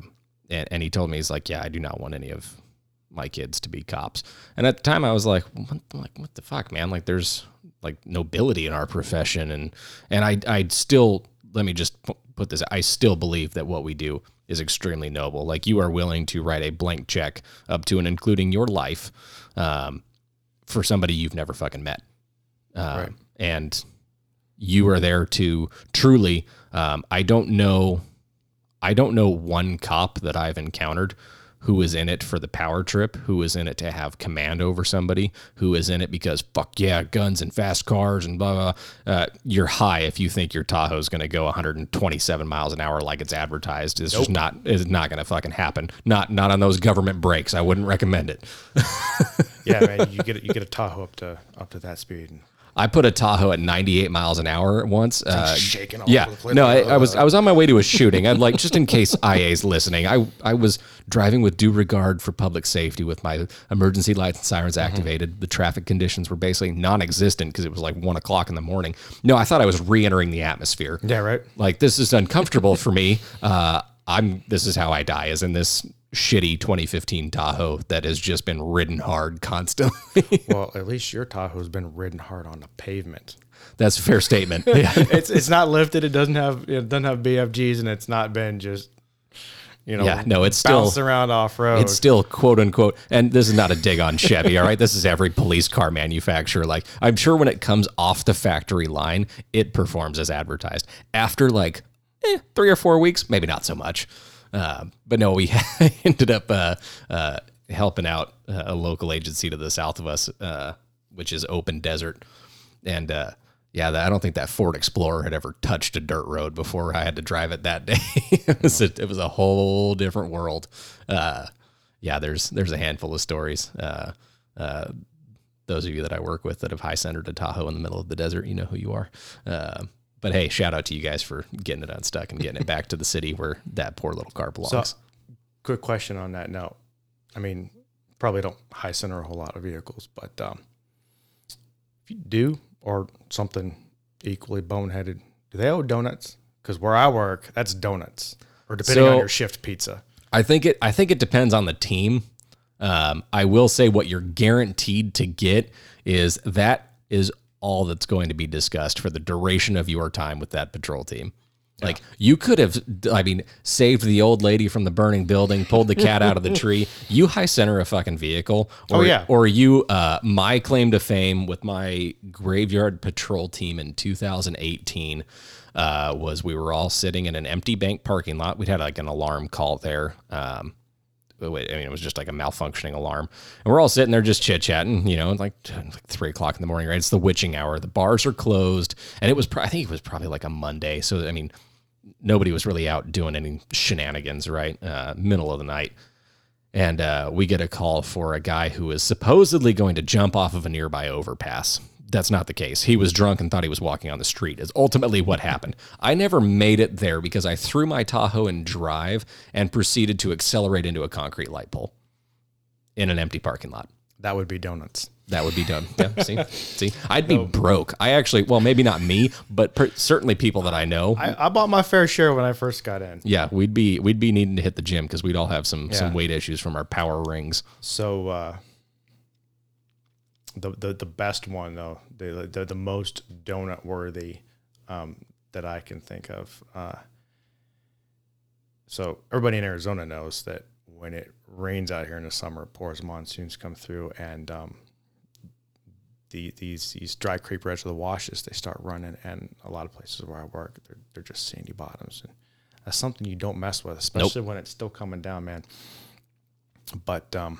and, and he told me he's like, yeah, I do not want any of my kids to be cops. And at the time, I was like, what, like what the fuck, man? Like, there's like nobility in our profession, and and I I still let me just put this. I still believe that what we do is extremely noble. Like you are willing to write a blank check up to and including your life um, for somebody you've never fucking met. Um, Right. And you are there to truly. Um, I don't know. I don't know one cop that I've encountered who is in it for the power trip, who is in it to have command over somebody, who is in it because fuck yeah, guns and fast cars and blah blah. blah. Uh, you're high if you think your Tahoe's going to go 127 miles an hour like it's advertised. It's just not. It's not going to fucking happen. Not not on those government brakes. I wouldn't recommend it. Yeah, man, you get you get a Tahoe up to up to that speed. And I put a Tahoe at 98 miles an hour once. Uh, shaking all yeah, over the place. no, I, I was I was on my way to a shooting. I'd like just in case IA's listening. I I was driving with due regard for public safety with my emergency lights and sirens Mm-hmm. activated. The traffic conditions were basically non-existent because it was like one o'clock in the morning. No, I thought I was re-entering the atmosphere. Yeah, right. Like this is uncomfortable for me. Uh, I'm this is how I die. Is in this shitty 2015 Tahoe that has just been ridden hard constantly. Well, at least your Tahoe's been ridden hard on the pavement. That's a fair statement. Yeah. it's it's not lifted. It doesn't have it doesn't have BFGs, and it's not been just you know Yeah, no, it's still- around off road. It's still quote unquote, and this is not a dig on Chevy, all right? This is every police car manufacturer. Like, I'm sure when it comes off the factory line, it performs as advertised. After like eh, three or four weeks, maybe not so much. Uh, but no, we ended up uh, uh, helping out uh, a local agency to the south of us, uh, which is Open Desert. And yeah, I don't think that Ford Explorer had ever touched a dirt road before I had to drive it that day. it, was a, it was a whole different world. Yeah, there's there's a handful of stories. Those of you that I work with that have high centered a Tahoe in the middle of the desert, you know who you are. Uh, but hey, shout out to you guys for getting it unstuck and getting it back to the city where that poor little car belongs. So, quick question on that note. I mean, probably don't high center a whole lot of vehicles, but um, if you do, or something equally boneheaded, do they owe donuts? Because where I work, that's donuts, or depending on your shift pizza. I think it. I think it depends on the team. Um, I will say what you're guaranteed to get is that is all that's going to be discussed for the duration of your time with that patrol team. Like you could have, I mean, saved the old lady from the burning building, pulled the cat out of the tree. You high center a fucking vehicle, or, Oh, yeah. or you. Uh, my claim to fame with my graveyard patrol team in 2018 uh, was we were all sitting in an empty bank parking lot. We'd had like an alarm call there. Um, I mean, it was just like a malfunctioning alarm. And we're all sitting there just chit chatting, you know, like, like three o'clock in the morning, right? It's the witching hour. The bars are closed. And it was, pro- I think it was probably like a Monday. So, I mean, nobody was really out doing any shenanigans, right? Uh, middle of the night. And uh, we get a call for a guy who is supposedly going to jump off of a nearby overpass. That's not the case. He was drunk and thought he was walking on the street, is ultimately what happened. I never made it there because I threw my Tahoe in drive and proceeded to accelerate into a concrete light pole in an empty parking lot. That would be donuts. That would be done. Yeah. See, see, I'd be broke. I actually, well, maybe not me, but per, certainly people that I know. I, I bought my fair share when I first got in. yeah, we'd be we'd be needing to hit the gym because we'd all have some some weight issues from our power rings. So uh, the, the the best one though, the the, the most donut worthy um, that I can think of. Uh, so everybody in Arizona knows that when it rains out here in the summer, it pours, monsoons come through, and um, the these these dry creep edge of the washes they start running, and a lot of places where I work, they're they're just sandy bottoms, and that's something you don't mess with, especially when it's still coming down, man. But um,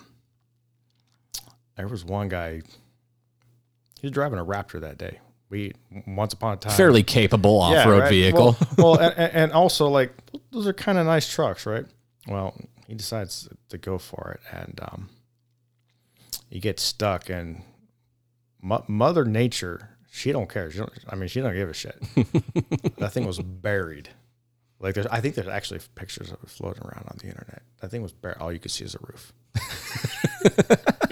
there was one guy. He was driving a Raptor that day. We once upon a time Fairly capable off Yeah, road right? vehicle. Well, well and, and also like those are kind of nice trucks, right? Well, he decides to go for it, and um, he gets stuck, and Mo- Mother Nature, she don't care. She don't, I mean, she don't give a shit. that thing was buried. Like there's, I think there's actually pictures of it floating around on the internet. That thing was buried. All you could see is a roof.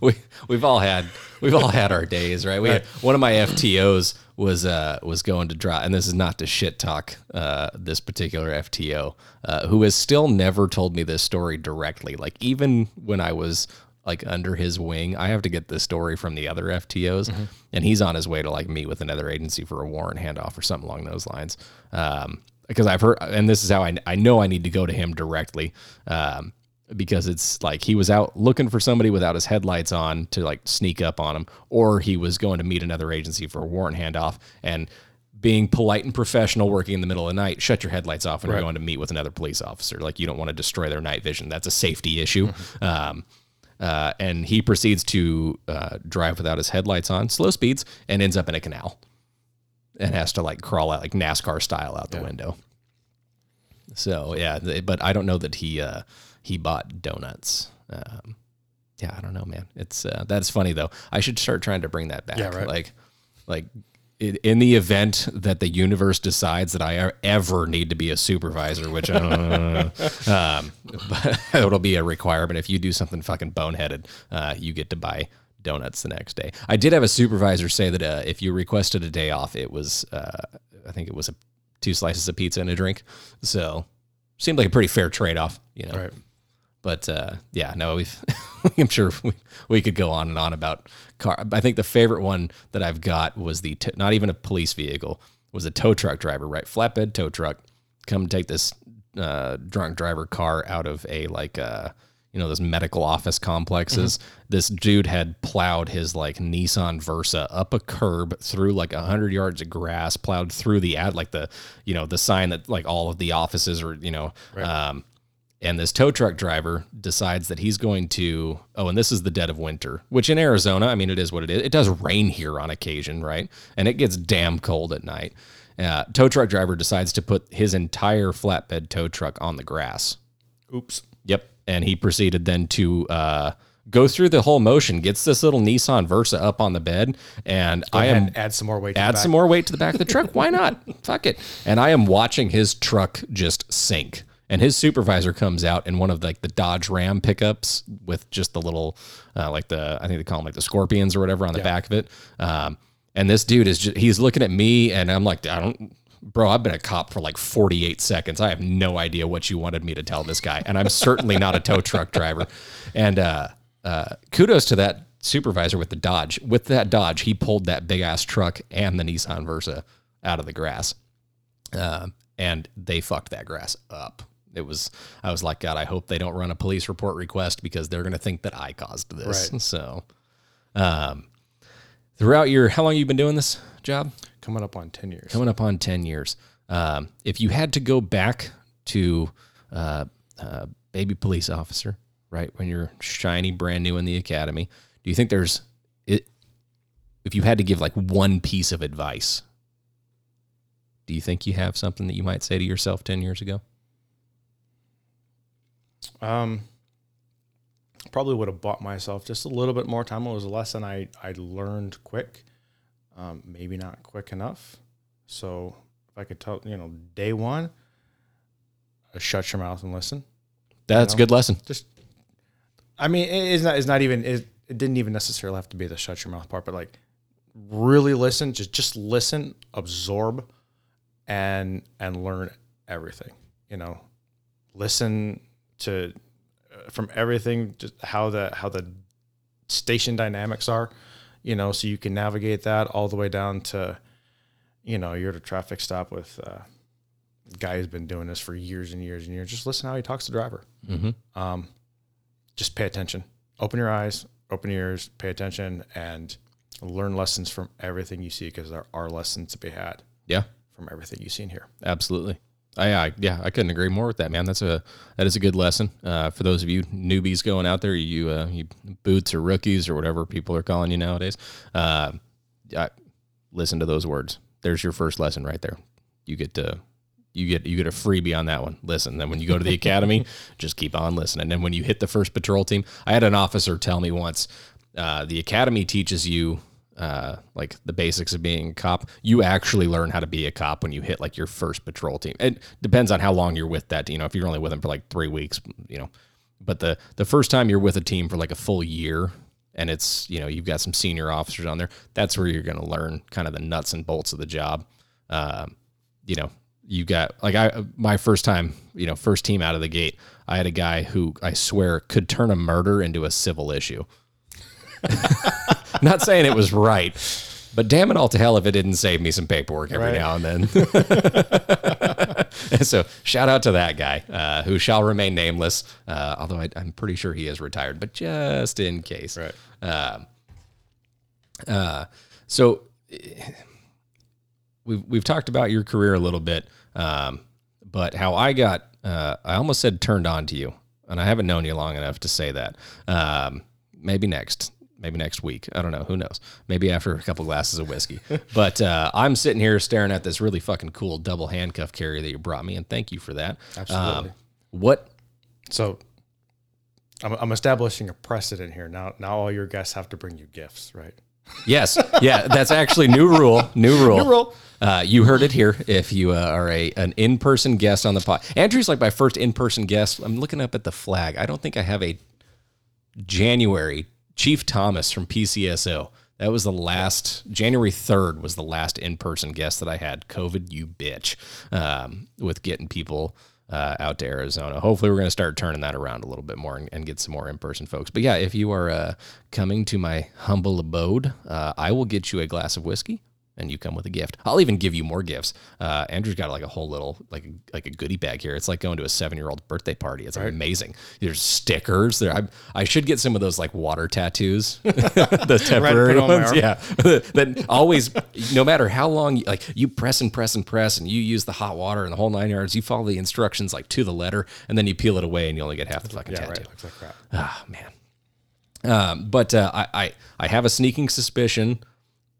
we we've all had we've all had our days, right? We had, one of my FTOs was uh was going to drive, and this is not to shit talk uh this particular FTO, uh, who has still never told me this story directly. Like even when I was like under his wing, I have to get this story from the other FTOs, and he's on his way to like meet with another agency for a warrant handoff or something along those lines. Um, because I've heard, and this is how I I know I need to go to him directly. Um, because it's like he was out looking for somebody without his headlights on to like sneak up on him, or he was going to meet another agency for a warrant handoff and being polite and professional, working in the middle of the night, shut your headlights off when you're going to meet with another police officer. Like you don't want to destroy their night vision. That's a safety issue. Um, uh, and he proceeds to uh, drive without his headlights on, slow speeds, and ends up in a canal, and has to like crawl out like NASCAR style out the window. So yeah, but I don't know that he uh, he bought donuts. Um, yeah, I don't know, man. It's uh, that's funny though. I should start trying to bring that back. Yeah, right. Like, like in, the event that the universe decides that I ever need to be a supervisor, which I don't know, um, but it'll be a requirement. If you do something fucking boneheaded, uh, you get to buy donuts the next day. I did have a supervisor say that uh, if you requested a day off, it was uh, I think it was a, two slices of pizza and a drink. So seemed like a pretty fair trade off, you know. Right. But uh, yeah, no, we've. I'm sure we, we could go on and on about car. I think the favorite one that I've got was the t- not even a police vehicle was a tow truck driver, right? Flatbed tow truck, come take this uh, drunk driver car out of a like uh, you know those medical office complexes. This dude had plowed his like Nissan Versa up a curb through like a hundred yards of grass, plowed through the ad like the you know the sign that like all of the offices are you know. Um, and this tow truck driver decides that he's going to oh and this is the dead of winter which in arizona i mean it is what it is it does rain here on occasion right and it gets damn cold at night uh, tow truck driver decides to put his entire flatbed tow truck on the grass Oops. Yep. And he proceeded then to uh, go through the whole motion, gets this little Nissan Versa up on the bed, and I am add, some more weight. to add some more weight to the back of the truck. Why not? Fuck it. And I am watching his truck just sink. And his supervisor comes out in one of like the Dodge Ram pickups with just the little, uh, like the I think they call them like the scorpions or whatever on the back of it. Um, and this dude is just he's looking at me, and I'm like, I don't, bro. I've been a cop for like 48 seconds. I have no idea what you wanted me to tell this guy, and I'm certainly not a tow truck driver. And uh, uh, kudos to that supervisor with the Dodge. With that Dodge, he pulled that big ass truck and the Nissan Versa out of the grass, um, and they fucked that grass up. It was. I was like, God, I hope they don't run a police report request because they're going to think that I caused this. Right. So, um, throughout your, how long you been doing this job? coming up on ten years. Coming up on ten years. Um, if you had to go back to uh, uh, baby police officer, right when you're shiny, brand new in the academy, do you think there's it? If you had to give like one piece of advice, do you think you have something that you might say to yourself ten years ago? Um, probably would have bought myself just a little bit more time. It was a lesson I I learned quick, um, maybe not quick enough. So if I could tell, you know, day one, uh, shut your mouth and listen. That's a know? good lesson. Just I mean, it's not. It's not even. It, it didn't even necessarily have to be the shut your mouth part, but like really listen. Just just listen, absorb, and and learn everything. You know, listen to uh, from everything. Just how the how the station dynamics are. You know, so you can navigate that all the way down to, you know, you're at a traffic stop with. Uh, a guy who's been doing this for years and years and years. Just listen how he talks to the driver um, just pay attention. Open your eyes, open your ears, pay attention, and learn lessons from everything you see because there are lessons to be had Yeah, from everything you see and hear. absolutely. I, I yeah, I couldn't agree more with that, man. That's a that is a good lesson uh, for those of you newbies going out there. You uh, you boots or rookies or whatever people are calling you nowadays. Uh, I, listen to those words. There's your first lesson right there. You get to you get you get a freebie on that one. Listen. Then when you go to the academy, just keep on listening. And then when you hit the first patrol team, I had an officer tell me once, uh, the academy teaches you uh, like the basics of being a cop. You actually learn how to be a cop when you hit like your first patrol team. It depends on how long you're with that. You know, if you're only with them for like three weeks, you know, but the the first time you're with a team for like a full year and it's you know you've got some senior officers on there that's where you're going to learn kind of the nuts and bolts of the job um, you know you got like i my first time you know first team out of the gate i had a guy who i swear could turn a murder into a civil issue not saying it was right but damn it all to hell if it didn't save me some paperwork every Right. now and then so shout out to that guy uh, who shall remain nameless, uh, although I, I'm pretty sure he is retired, but just in case. Right. Um, uh, so we've we've talked about your career a little bit, um, but how I got uh, I almost said turned on to you, and I haven't known you long enough to say that. Um, maybe next. Maybe next week. I don't know. Who knows? Maybe after a couple glasses of whiskey. but uh, I'm sitting here staring at this really fucking cool double handcuff carrier that you brought me, and thank you for that. Absolutely. Um, what? So I'm, I'm establishing a precedent here. Now, now all your guests have to bring you gifts, right? Yes, yeah, that's actually new rule. New rule. New rule. Uh, you heard it here. If you uh, are a an in person guest on the pod, Andrew's like my first in person guest. I'm looking up at the flag. I don't think I have a January Chief Thomas from PCSO. That was the last January third was the last in person guest that I had. COVID, you bitch, um, with getting people uh, out to Arizona. Hopefully, we're going to start turning that around a little bit more and, and get some more in person folks. But yeah, if you are uh, coming to my humble abode, uh, I will get you a glass of whiskey. And you come with a gift. I'll even give you more gifts. Uh, Andrew's got like a whole little like a, like a goodie bag here. It's like going to a seven year old birthday party. It's amazing. There's stickers. There, I, I should get some of those like water tattoos, the temporary my ones. Yeah, that always, no matter how long, you, like you press and press and press, and you use the hot water and the whole nine yards. You follow the instructions like to the letter, and then you peel it away, and you only get half the fucking Yeah, tattoo. right. Looks like crap. Ah, man. Um, but uh, I, I I have a sneaking suspicion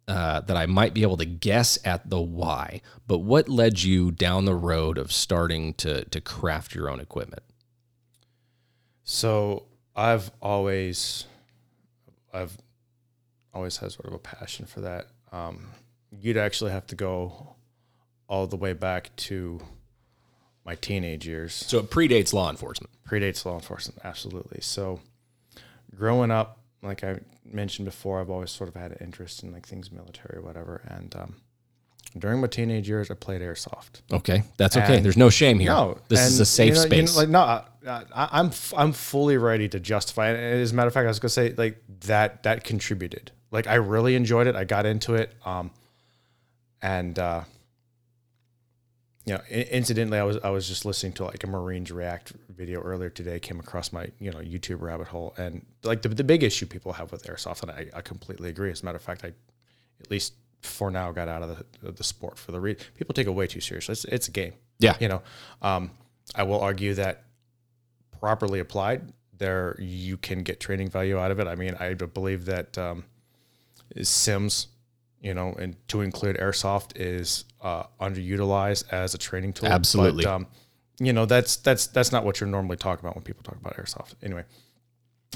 uh, that I might be able to guess at the why. But what led you down the road of starting to to craft your own equipment? So I've always, I've always had sort of a passion for that. Um, you'd actually have to go all the way back to my teenage years. So it predates law enforcement. predates law enforcement absolutely so growing up like i mentioned before i've always sort of had an interest in like things military or whatever and um, during my teenage years i played airsoft Okay, that's okay. And- There's no shame here. no this is a safe you know, you know, space. like no I, I, i'm f- i'm fully ready to justify it and as a matter of fact i was gonna say like that that contributed like i really enjoyed it i got into it um and uh you know, incidentally, I was I was just listening to like a Marines React video earlier today. Came across my you know YouTube rabbit hole, and like the, the big issue people have with airsoft, and I, I completely agree. As a matter of fact, I at least for now got out of the the sport for the re- people take it way too seriously. It's, it's a game, yeah, you know. Um, I will argue that properly applied, there you can get training value out of it. I mean, I believe that um, Sims, you know, and to include airsoft is uh, underutilized as a training tool. Absolutely. But, um, you know, that's that's that's not what you're normally talking about when people talk about airsoft. Anyway,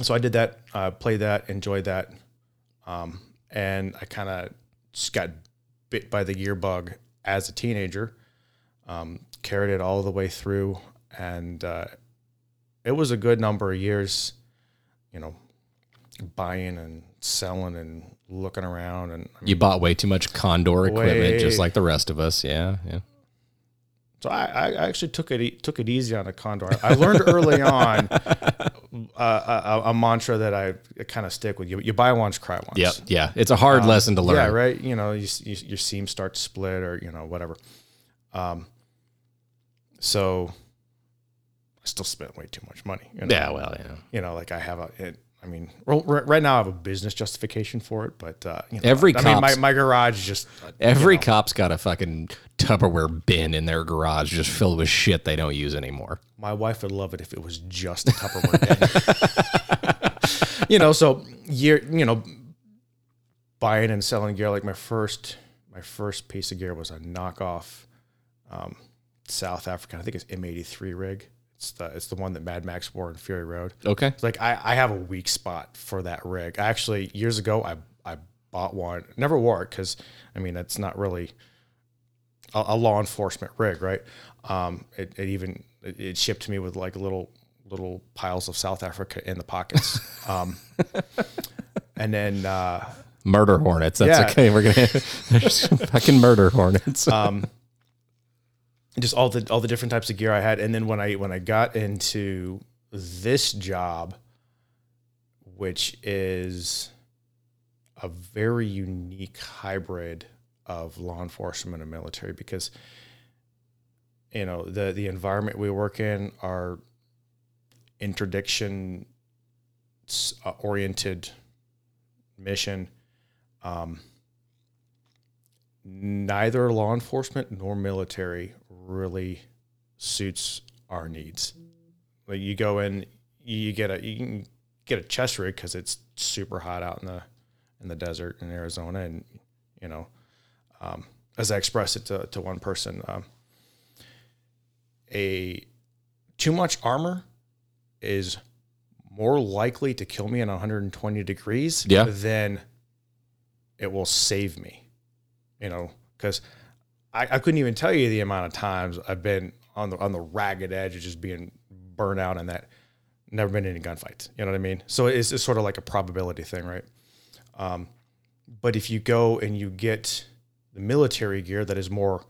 so I did that, uh, played that, enjoyed that, um, and I kind of just got bit by the gear bug as a teenager. Um, carried it all the way through, and uh, it was a good number of years. you know, buying and selling and looking around and I mean, You bought way too much Condor equipment, just like the rest of us. Yeah, yeah. So I, I actually took it took it easy on a condor. I learned early on uh, a, a mantra that I kind of stick with. You, you buy once, cry once. Yeah, yeah. It's a hard lesson to learn. Um, Yeah, right. You know, you, you, your seam starts to split or you know whatever. Um, so I still spent way too much money. You know? Yeah, well, yeah. You know, like I have a. It, I mean, right now I have a business justification for it, but uh, you know, Every I mean, my, my garage just uh, Every cop's got a fucking Tupperware bin in their garage just filled with shit they don't use anymore. My wife would love it if it was just a Tupperware bin. you know, so year, you know, buying and selling gear. Like my first, my first piece of gear was a knockoff um, South African. I think it's M83 rig. It's the it's the one that Mad Max wore in Fury Road. Okay. It's like I, I have a weak spot for that rig. Actually, years ago, I I bought one. Never wore it because I mean it's not really a, a law enforcement rig, right? Um, it, it even it, it shipped to me with like little little piles of South Africa in the pockets. um, and then uh, Murder hornets. That's Yeah. okay. We're gonna fucking murder hornets. um, just all the all the different types of gear I had, and then when I when I got into this job, which is a very unique hybrid of law enforcement and military, because you know the the environment we work in are interdiction uh, oriented mission. Um, neither law enforcement nor military really suits our needs. Like you go in, you get a you can get a chest rig because it's super hot out in the in the desert in Arizona, and you know, um, as I expressed it to, to one person, um, a too much armor is more likely to kill me in 120 degrees Yeah. than it will save me you know, because I, I couldn't even tell you the amount of times I've been on the on the ragged edge of just being burnt out and that never been in any gunfights. You know what I mean? So it's, it's sort of like a probability thing, right? Um, but if you go and you get the military gear that is more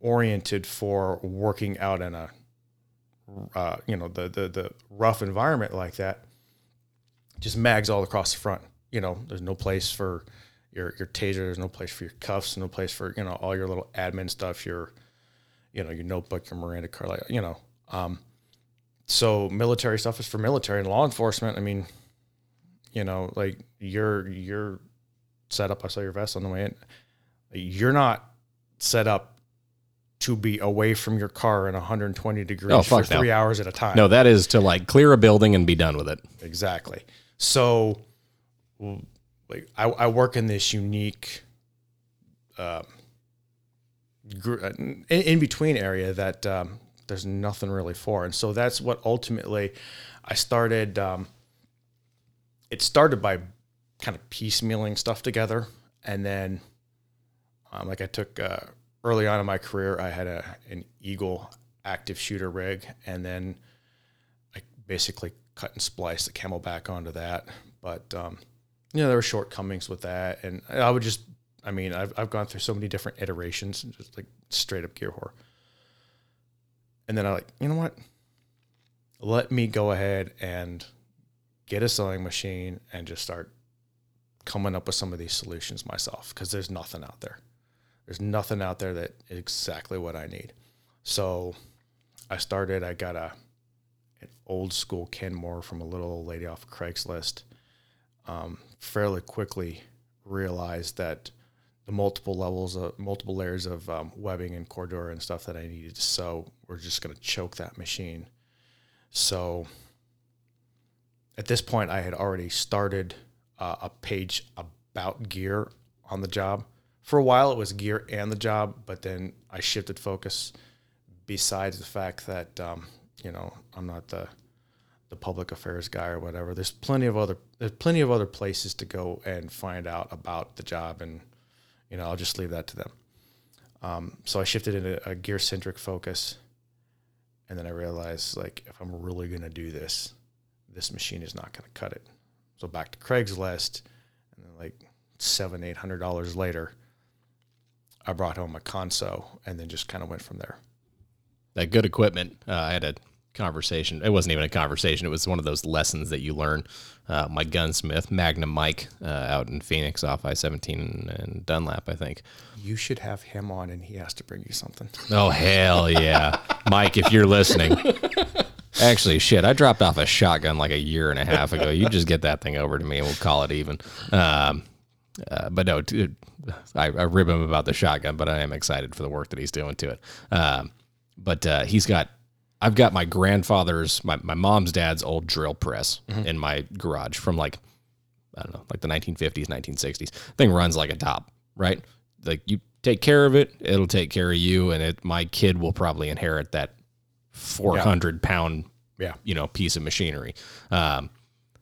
oriented for working out in a uh, you know the, the the rough environment like that, just mags all across the front. You know, there's no place for your your taser. There's no place for your cuffs. No place for you know all your little admin stuff. Your you know your notebook, your Miranda card, like you know. Um, so military stuff is for military and law enforcement. I mean, you know, like you're you're set up. I saw your vest on the way in. You're not set up to be away from your car in 120 degrees Oh, for no. three hours at a time. no, that is to like clear a building and be done with it. Exactly. So, like, I, I work in this unique, um, gr- uh, in, in between area that um, there's nothing really for, and so that's what ultimately I started. Um, it started by kind of piecemealing stuff together, and then, um, like I took uh, early on in my career, I had a an Eagle active shooter rig, and then I basically cut and spliced the CamelBak onto that. But um, you know, there were shortcomings with that, and I would just, I mean, I've I've gone through so many different iterations, just like straight up gear whore. And then I like, you know what? Let me go ahead and get a sewing machine and just start coming up with some of these solutions myself because there's nothing out there. There's nothing out there that is exactly what I need. So I started, I got a an old school Kenmore from a little lady off of Craigslist. Um, fairly quickly realized that the multiple levels of multiple layers of um, webbing and cordura and stuff that I needed to sew were just going to choke that machine. So at this point, I had already started uh, a page about gear on the job. For a while, it was gear and the job, but then I shifted focus. Besides the fact that um, you know I'm not the the public affairs guy or whatever, there's plenty of other there's plenty of other places to go and find out about the job, and you know I'll just leave that to them. Um, so I shifted into a gear centric focus, and then I realized like if I'm really gonna do this, this machine is not to cut it. So back to Craigslist, and then like seven, eight hundred dollars later, I brought home a console and then just kind of went from there. That good equipment. Uh, I had a conversation. It wasn't even a conversation. It was one of those lessons that you learn. Uh, my gunsmith, Magnum Mike, uh, out in Phoenix off I 17 and Dunlap, I think. You should have him on and he has to bring you something. Oh, hell yeah. Mike, if you're listening. Actually, shit, I dropped off a shotgun like a year and a half ago. You just get that thing over to me and we'll call it even. Um, uh, but no, dude, I, I rib him about the shotgun, but I am excited for the work that he's doing to it. Um, but uh, he's got I've got my grandfather's, my, my mom's dad's old drill press Mm-hmm. in my garage from like, I don't know, like the 1950s, 1960s. Thing runs like a top, right? Like you take care of it, it'll take care of you, and it my kid will probably inherit that 400 pound, Yeah. you know, piece of machinery. Um,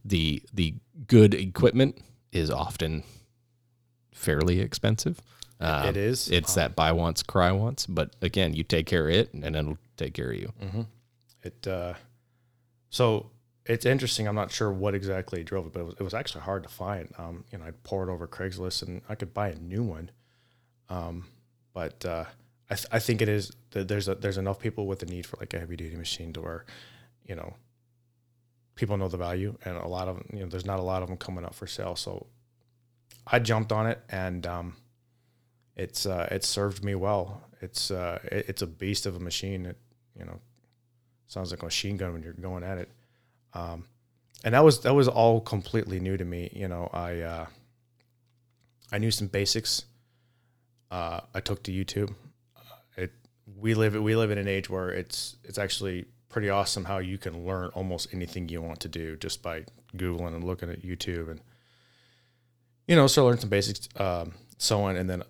the the good equipment is often fairly expensive. Um, it is. It's that buy once, cry once. But again, you take care of it, and it'll take care of you. It uh, so it's interesting. I'm not sure what exactly drove it, but it was, it was actually hard to find. Um, you know, I poured over Craigslist and I could buy a new one. Um, but uh, I, th- I think it is that there's a, there's enough people with a need for like a heavy duty machine to where, you know, people know the value, and a lot of you know there's not a lot of them coming up for sale. So I jumped on it, and um, it's uh, served me well. It's uh, it, it's a beast of a machine. It you know sounds like a machine gun when you're going at it. Um, and that was that was all completely new to me. You know, I uh, I knew some basics. Uh, I took to YouTube. It we live we live in an age where it's it's actually pretty awesome how you can learn almost anything you want to do just by googling and looking at YouTube and you know so learn some basics um, so on and then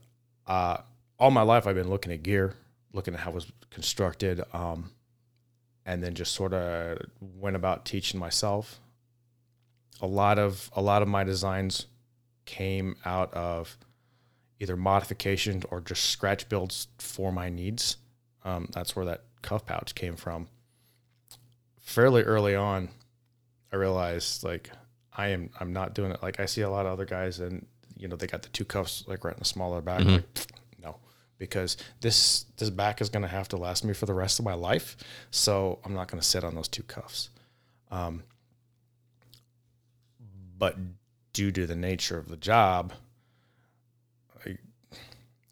uh, all my life I've been looking at gear, looking at how it was constructed. Um, and then just sort of went about teaching myself. A lot of a lot of my designs came out of either modifications or just scratch builds for my needs. Um, that's where that cuff pouch came from. Fairly early on, I realized like I am I'm not doing it like I see a lot of other guys and you know they got the two cuffs like right in the smaller back. Like, no, because this this back is going to have to last me for the rest of my life. So I'm not going to sit on those two cuffs. Um, but due to the nature of the job, I,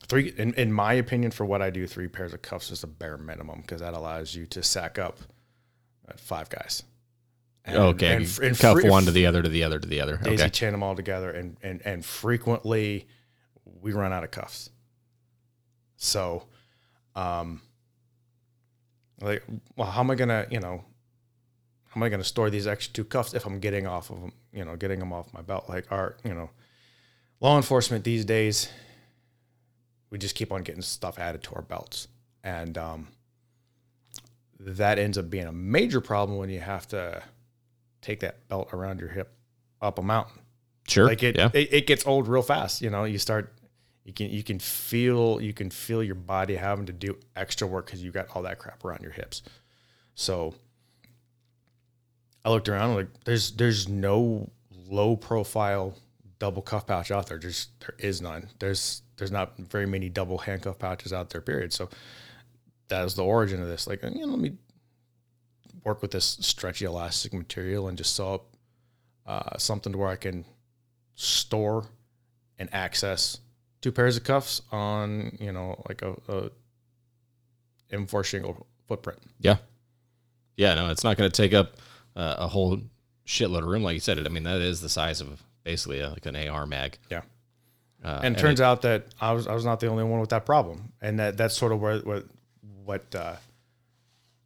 three in, in my opinion, for what I do, three pairs of cuffs is the bare minimum because that allows you to sack up at five guys. And- Okay, and and cuff free- one to the other to the other to the other. daisy Okay, chain them all together and and and frequently we run out of cuffs. So um like well how am i gonna you know how am i gonna store these extra two cuffs if i'm getting off of them you know getting them off my belt? Like our you know law enforcement these days we just keep on getting stuff added to our belts. And um that ends up being a major problem when you have to take that belt around your hip up a mountain. Sure. like it, yeah. it it gets old real fast you know you start you can you can feel you can feel your body having to do extra work because you got all that crap around your hips. So i looked around like there's there's no low profile double cuff pouch out there. Just there is none. There's there's not very many double handcuff pouches out there period. So that is the origin of this. Like you know let me work with this stretchy elastic material and just sew up uh, something to where i can store and access two pairs of cuffs on you know like a, a M4 shingle footprint. Yeah. Yeah, no, it's not going to take up uh, a whole shitload of room, like you said. It. I mean, that is the size of basically a, like an AR mag. Yeah. Uh, and it turns out that I was I was not the only one with that problem, and that that's sort of where what what uh,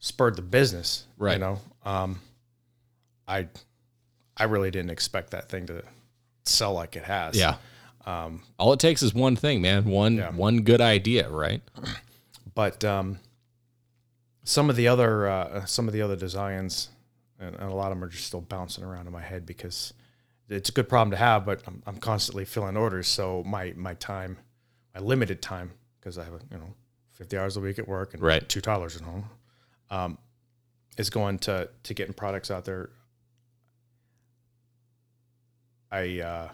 spurred the business. Right. You know, um, I I really didn't expect that thing to sell like it has. yeah. Um, All it takes is one thing, man. One Yeah. one good idea, right? but um, some of the other uh, some of the other designs, and, and a lot of them are just still bouncing around in my head because it's a good problem to have. But I'm, I'm constantly filling orders, so my my time, my limited time, because I have you know 50 hours a week at work and Right. two toddlers at home, um, is going to to getting products out there I uh,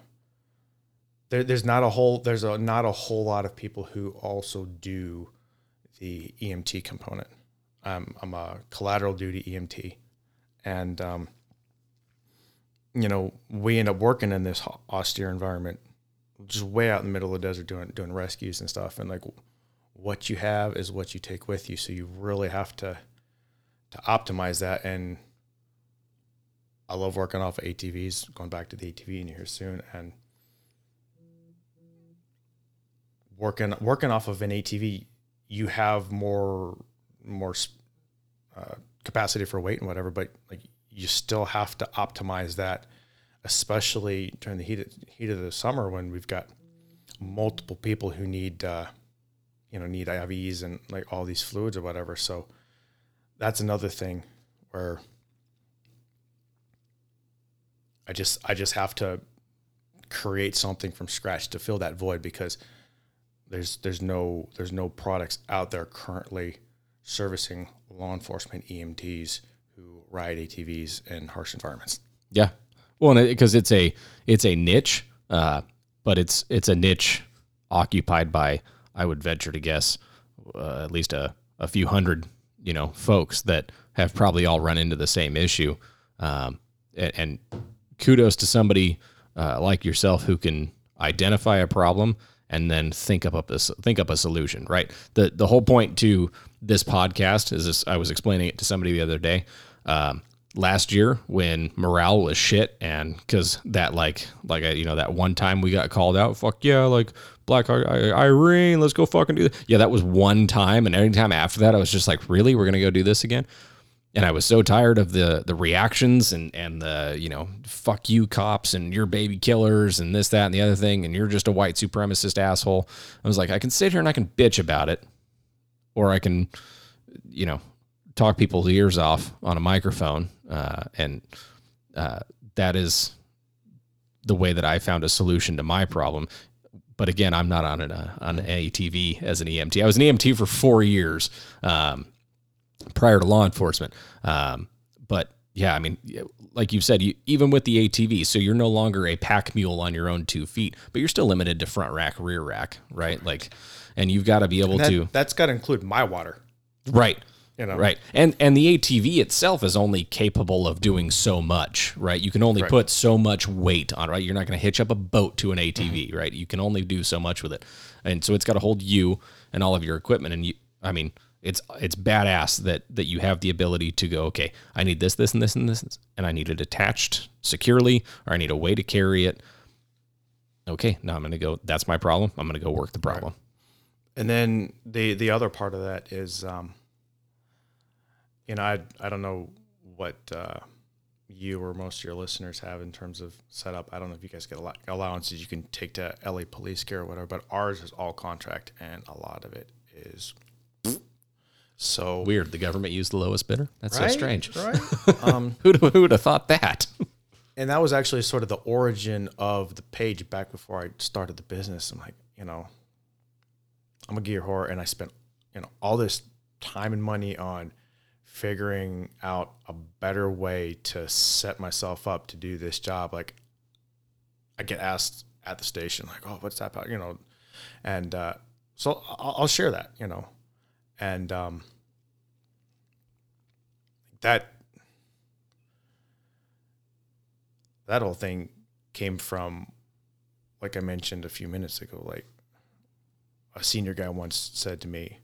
there, there's not a whole there's a not a whole lot of people who also do the EMT component. I'm I'm a collateral duty EMT, and um, you know we end up working in this austere environment, just way out in the middle of the desert doing doing rescues and stuff, and like what you have is what you take with you. So you really have to to optimize that. And I love working off of ATVs. Going back to the ATV in here soon, and working working off of an ATV, you have more more uh, capacity for weight and whatever, but like you still have to optimize that, especially during the heat of, heat of the summer when we've got multiple people who need uh, you know need IVs and like all these fluids or whatever. So that's another thing where I just I just have to create something from scratch to fill that void because there's there's no there's no products out there currently servicing law enforcement EMTs who ride ATVs in harsh environments. Yeah, well, because it's a it's a niche, uh, but it's it's a niche occupied by I would venture to guess uh, at least a, a few hundred you know folks that have probably all run into the same issue. Um, and, and, kudos to somebody uh, like yourself who can identify a problem and then think up a think up a solution. Right. the The whole point to this podcast is this. I was explaining it to somebody the other day. Um, last year when morale was shit and because that like like you know that one time we got called out fuck yeah like black irene let's go fucking do that yeah that was one time and every time after that i was just like really? We're gonna go do this again? And i was so tired of the the reactions and and the you know fuck you cops and your baby killers and this that and the other thing and you're just a white supremacist asshole. I was like i can sit here and i can bitch about it or i can you know talk people's ears off on a microphone, uh, and uh, that is the way that I found a solution to my problem. But again, I'm not on an uh, on an ATV as an EMT. I was an EMT for four years um, prior to law enforcement. Um, but yeah, I mean, like you said, you, even with the ATV, so you're no longer a pack mule on your own two feet, but you're still limited to front rack, rear rack, right? Like, and you've got to be able that, to. That's got to include my water, right? You know? Right. And and the ATV itself is only capable of doing so much, right? You can only right. put so much weight on, right? You're not going to hitch up a boat to an ATV, mm-hmm. right? You can only do so much with it. And so it's got to hold you and all of your equipment and you I mean, it's it's badass that that you have the ability to go, okay, I need this this and this and this and I need it attached securely or I need a way to carry it. Okay, now I'm going to go that's my problem. I'm going to go work the problem. Right. And then the the other part of that is um you know, I I don't know what uh, you or most of your listeners have in terms of setup. I don't know if you guys get a lot allowances you can take to LA Police Gear or whatever, but ours is all contract, and a lot of it is so weird. The government used the lowest bidder. That's right? so strange. Right? Um, who who would have thought that? and that was actually sort of the origin of the page back before I started the business. I'm like, you know, I'm a gear whore, and I spent you know all this time and money on figuring out a better way to set myself up to do this job. Like I get asked at the station, like, "Oh, what's that about?" You know, and uh, so I'll, I'll, share that, you know, and um, that that whole thing came from, like I mentioned a few minutes ago, like a senior guy once said to me,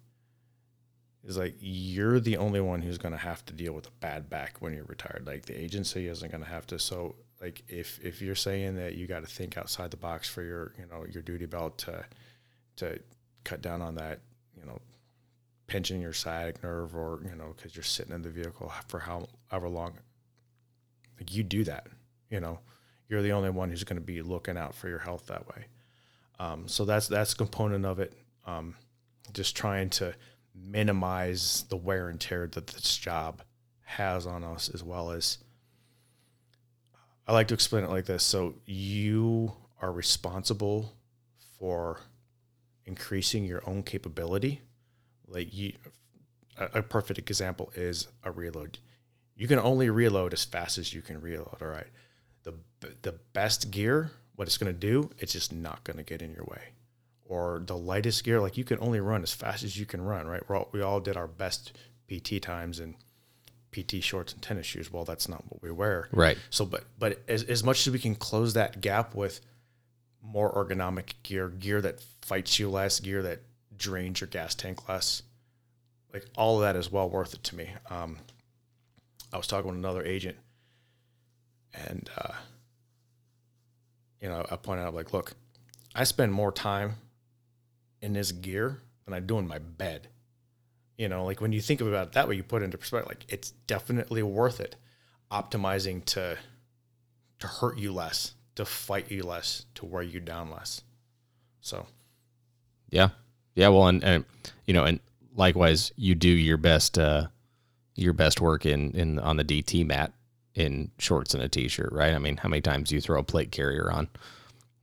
is like you're the only one who's going to have to deal with a bad back when you're retired. Like the agency isn't going to have to. So like if if you're saying that you got to think outside the box for your you know your duty belt to to cut down on that you know pinching your sciatic nerve or you know because you're sitting in the vehicle for however long like you do that you know you're the only one who's going to be looking out for your health that way um, so that's that's component of it um, just trying to minimize the wear and tear that this job has on us as well as I like to explain it like this. So you are responsible for increasing your own capability. Like you a, a perfect example is a reload. You can only reload as fast as you can reload, all right? the the best gear, what it's going to do, it's just not going to get in your way. Or the lightest gear, like you can only run as fast as you can run, right? All, we all did our best PT times and PT shorts and tennis shoes. Well, that's not what we wear. Right. So, but but as, as much as we can close that gap with more ergonomic gear, gear that fights you less, gear that drains your gas tank less, like all of that is well worth it to me. Um, I was talking with another agent, and uh, you know, I pointed out like, look, I spend more time in this gear than I do in my bed. You know, like when you think about it that way, you put it into perspective. Like it's definitely worth it, optimizing to to hurt you less, to fight you less, to wear you down less. So, Yeah. Yeah. Well, and, and you know, and likewise, you do your best, uh, your best work in, in on the DT mat in shorts and a t-shirt, right? I mean, how many times do you throw a plate carrier on?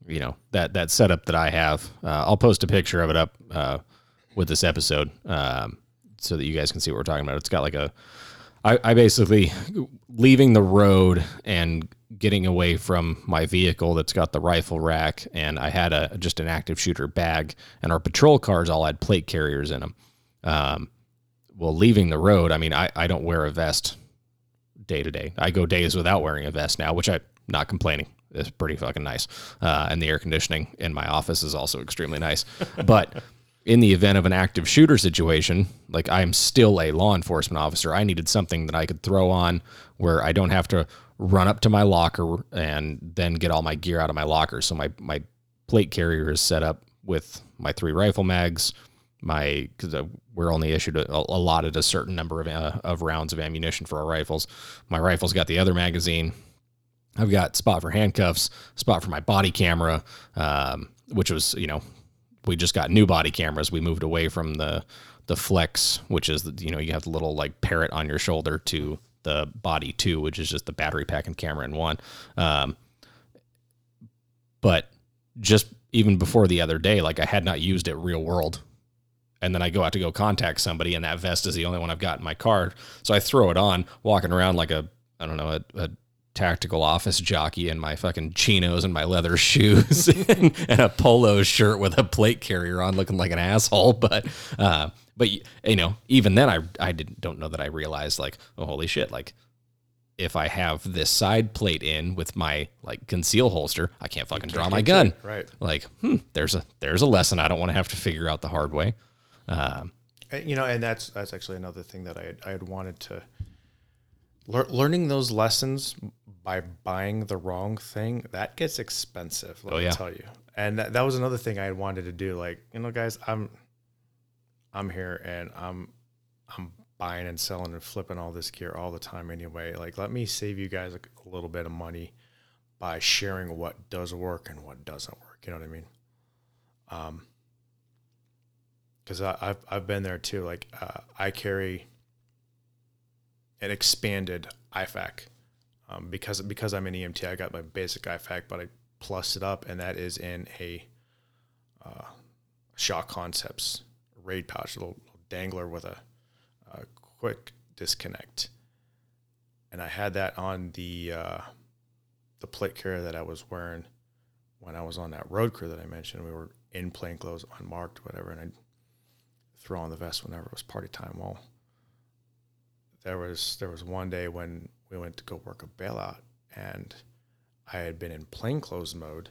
You know, that, that setup that I have, uh, I'll post a picture of it up, uh, with this episode, um, so that you guys can see what we're talking about. It's got like a, I, I basically leaving the road and getting away from my vehicle that's got the rifle rack, and I had a just an active shooter bag, and our patrol cars all had plate carriers in them. Um, well, leaving the road, I mean, I, I don't wear a vest day to day. I go days without wearing a vest now, which I'm not complaining. It's pretty fucking nice. Uh, and the air conditioning in my office is also extremely nice. But in the event of an active shooter situation, like I'm still a law enforcement officer, I needed something that I could throw on where I don't have to run up to my locker and then get all my gear out of my locker. So my my plate carrier is set up with my three rifle mags, my because we're only issued a, allotted a certain number of uh, of rounds of ammunition for our rifles. My rifle's got the other magazine. I've got spot for handcuffs, spot for my body camera, um, which was you know we just got new body cameras. We moved away from the the flex, which is the, you know you have the little like parrot on your shoulder, to the body two, which is just the battery pack and camera in one. Um, but just even before the other day, like I had not used it real world. And then I go out to go contact somebody, and that vest is the only one I've got in my car. So I throw it on, walking around like a, I don't know, a, a tactical office jockey in my fucking chinos and my leather shoes and, and, a polo shirt with a plate carrier on, looking like an asshole. But, uh, but you know, even then, I I didn't don't know that I realized like, oh holy shit, like if I have this side plate in with my like conceal holster, I can't fucking draw my gun. right. Like, hmm, there's a there's a lesson I don't want to have to figure out the hard way. Um, you know, and that's that's actually another thing that I had, I had wanted to lear, learning those lessons by buying the wrong thing that gets expensive. Let Oh, me yeah. tell you. And that, that was another thing I wanted to do. Like, you know, guys, I'm I'm here and I'm I'm buying and selling and flipping all this gear all the time anyway. Like, let me save you guys a, a little bit of money by sharing what does work and what doesn't work. You know what I mean? Um, because I've I've been there too. Like, uh, I carry an expanded IFAK um, because because I'm an EMT. I got my basic IFAK, but I plus it up, and that is in a uh, Shaw Concepts raid pouch, a little, little dangler with a, a quick disconnect. And I had that on the uh, the plate carrier that I was wearing when I was on that road crew that I mentioned. We were in plain clothes, unmarked, whatever, and I'd throw on the vest whenever it was party time. Well, there was there was one day when we went to go work a bailout, and I had been in plainclothes mode.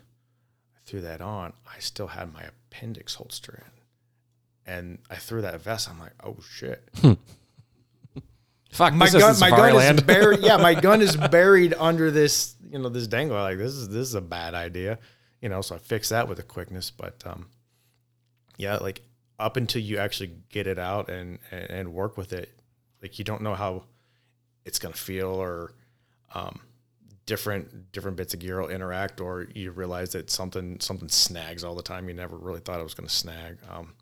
I threw that on. I still had my appendix holster in, and I threw that vest. I'm like, oh shit! fuck, my gun, my gun Safari is buried. Yeah, my gun is buried under this, you know, this dangle. Like this is this is a bad idea, you know. So I fixed that with a quickness, but um, yeah, like up until you actually get it out and and, and work with it, like you don't know how it's gonna feel or um, different different bits of gear will interact, or you realize that something something snags all the time. You never really thought it was gonna snag. Um,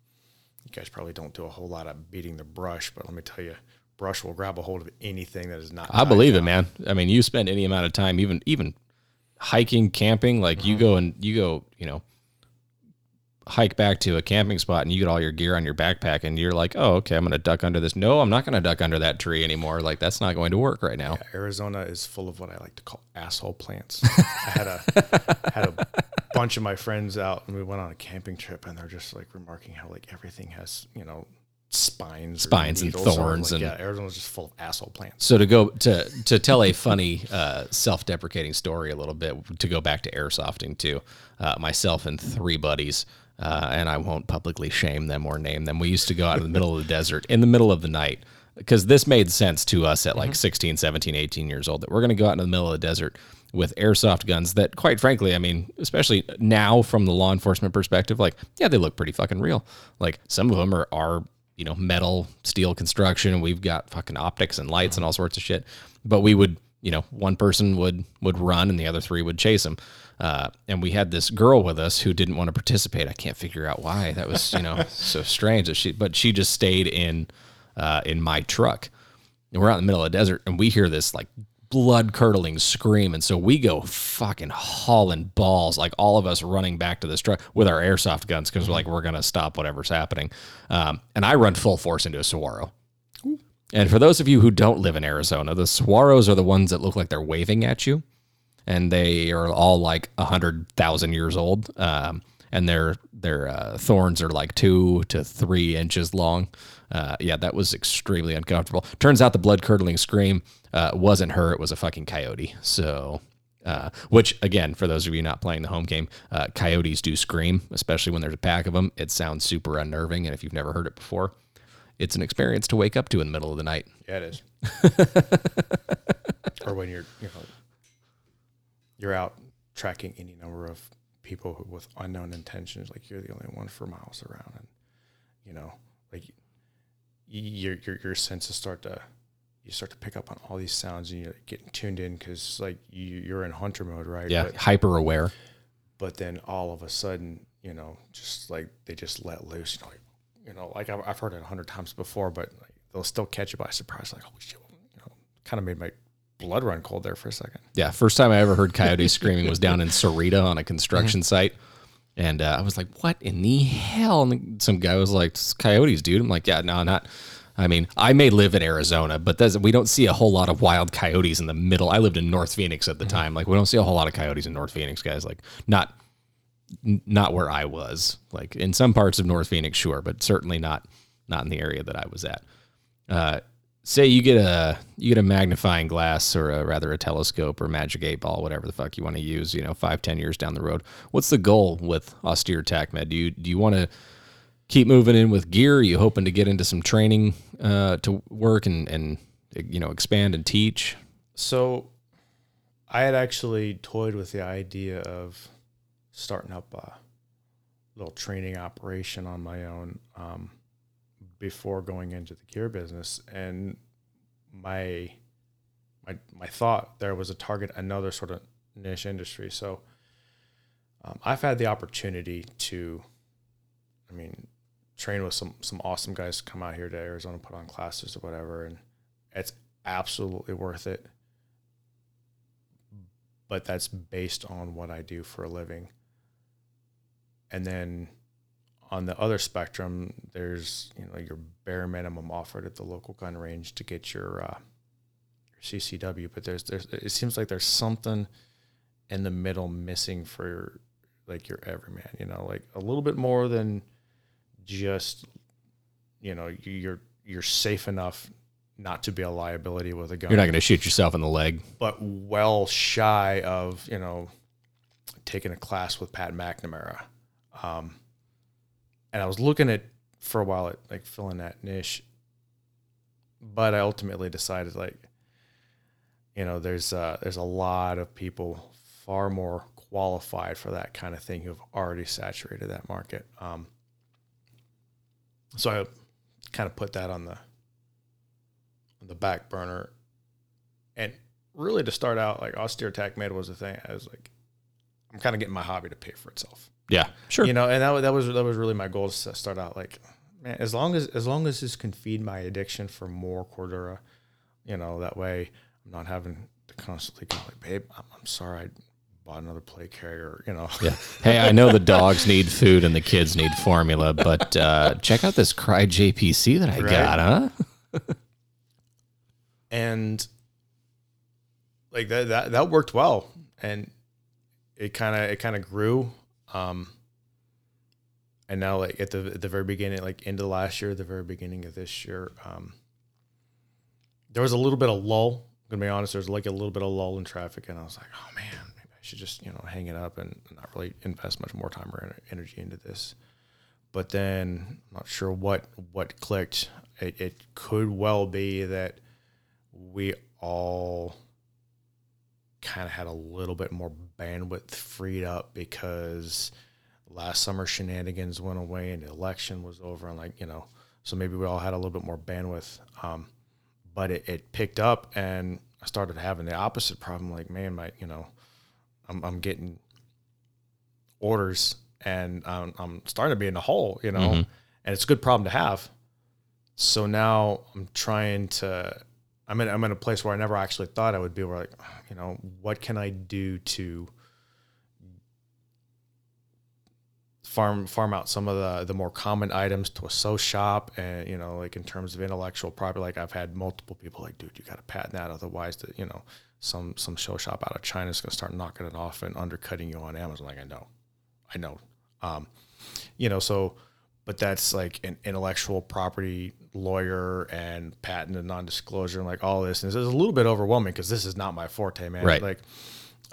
you guys probably don't do a whole lot of beating the brush, but let me tell you, brush will grab a hold of anything that is not. I believe it, man. I mean, you spend any amount of time, even even hiking, camping, like you go and you go, you know, hike back to a camping spot and you get all your gear on your backpack and you're like, oh, okay, I'm going to duck under this. No, I'm not going to duck under that tree anymore. Like that's not going to work right now. Yeah, Arizona is full of what I like to call asshole plants. I had a had a bunch of my friends out and we went on a camping trip and they're just like remarking how like everything has you know spines, spines and thorns, like, and yeah, Arizona's just full of asshole plants. So to go to to tell a funny uh, self-deprecating story a little bit to go back to airsofting too, uh, myself and three buddies. Uh, and I won't publicly shame them or name them. We used to go out in the middle of the desert in the middle of the night because this made sense to us at like mm-hmm. 16, 17, 18 years old that we're going to go out in the middle of the desert with airsoft guns that quite frankly, I mean, especially now from the law enforcement perspective, like, yeah, they look pretty fucking real. Like some of them are, are you know, metal, steel construction. We've got fucking optics and lights and all sorts of shit. But we would, you know, one person would would run and the other three would chase him. Uh, and we had this girl with us who didn't want to participate. I can't figure out why. That was, you know, so strange. That she, but she just stayed in uh, in my truck. And we're out in the middle of the desert, and we hear this like blood curdling scream. And so we go fucking hauling balls, like all of us running back to this truck with our airsoft guns because we're like, we're going to stop whatever's happening. Um, and I run full force into a saguaro. And for those of you who don't live in Arizona, the saguaros are the ones that look like they're waving at you. And they are all like a hundred thousand years old. Um, and their their uh, thorns are like two to three inches long. Uh, yeah, that was extremely uncomfortable. Turns out the blood curdling scream uh, wasn't her; it was a fucking coyote. So, uh, which again, for those of you not playing the home game, uh, coyotes do scream, especially when there's a pack of them. It sounds super unnerving, and if you've never heard it before, it's an experience to wake up to in the middle of the night. Yeah, it is. or when you're, you know, you're out tracking any number of people who, with unknown intentions, like you're the only one for miles around, and you know, like your your your senses start to you start to pick up on all these sounds and you're getting tuned in because like you, you're in hunter mode, right? Yeah, but, hyper aware. But then all of a sudden, you know, just like they just let loose. You know, like, you know, like I've, I've heard it a hundred times before, but like, they'll still catch you by surprise. Like, oh shit, you know, kind of made my blood run cold there for a second. Yeah, first time I ever heard coyotes screaming was down in Sahuarita on a construction mm-hmm. site. And uh, I was like, "What in the hell?" And some guy was like, "Coyotes, dude." I'm like, "Yeah, no, not." I mean, I may live in Arizona, but we don't see a whole lot of wild coyotes in the middle. I lived in North Phoenix at the mm-hmm. time. Like, we don't see a whole lot of coyotes in North Phoenix, guys. Like, not not where I was. Like in some parts of North Phoenix, sure, but certainly not not in the area that I was at. Uh, say you get a you get a magnifying glass or a, rather a telescope or magic eight ball whatever the fuck you want to use you know five ten years down the road what's the goal with austere TacMed do you do you want to keep moving in with gear? Are you hoping to get into some training uh, to work and and you know expand and teach? So i had actually toyed with the idea of starting up a little training operation on my own um, before going into the gear business and my my my thought there was to target another sort of niche industry. So um, I've had the opportunity to I mean train with some some awesome guys to come out here to Arizona put on classes or whatever and it's absolutely worth it. But that's based on what I do for a living. And then on the other spectrum, there's you know your bare minimum offered at the local gun range to get your, uh, your CCW, but there's there's it seems like there's something in the middle missing for like your everyman. You know, like a little bit more than just you know you're you're safe enough not to be a liability with a gun. You're not going to shoot yourself in the leg, but well shy of you know taking a class with Pat McNamara. Um, and I was looking at for a while at like filling that niche, but I ultimately decided like, you know, there's uh, there's a lot of people far more qualified for that kind of thing who've already saturated that market. Um, so I kind of put that on the on the back burner, and really to start out, like austere TacMed was the thing. I was like, I'm kind of getting my hobby to pay for itself. Yeah, sure. You know, and that, that was that was really my goal to start out like, man, as long as as long as this can feed my addiction for more Cordura, you know, that way I'm not having to constantly go like, babe, I'm, I'm sorry, I bought another play carrier. You know, Yeah. Hey, I know the dogs need food and the kids need formula, but uh, check out this Crye JPC that I Right. got, huh? and like that that that worked well, and it kind of it kind of grew. Um, and now like at the at the very beginning, like into last year, the very beginning of this year, um, there was a little bit of lull. I'm gonna be honest, there was like a little bit of lull in traffic, and I was like, oh man, maybe I should just you know hang it up and not really invest much more time or energy into this. But then I'm not sure what what clicked. It, it could well be that we all kind of had a little bit more bandwidth freed up because last summer shenanigans went away and the election was over and like you know so maybe we all had a little bit more bandwidth um, but it, it picked up and i started having the opposite problem like man my you know i'm, I'm getting orders and I'm, I'm starting to be in the hole you know Mhm. and it's a good problem to have so now i'm trying to I'm in, I'm in a place where I never actually thought I would be. Where like, you know, what can I do to farm farm out some of the the more common items to a sew shop, and you know, like in terms of intellectual property. Like I've had multiple people like, dude, you got to patent that, otherwise, the you know, some some show shop out of China is going to start knocking it off and undercutting you on Amazon. Like I know, I know, um, you know, so but that's like an intellectual property lawyer and patent and non-disclosure and like all this. And it's a little bit overwhelming because this is not my forte man. Right. like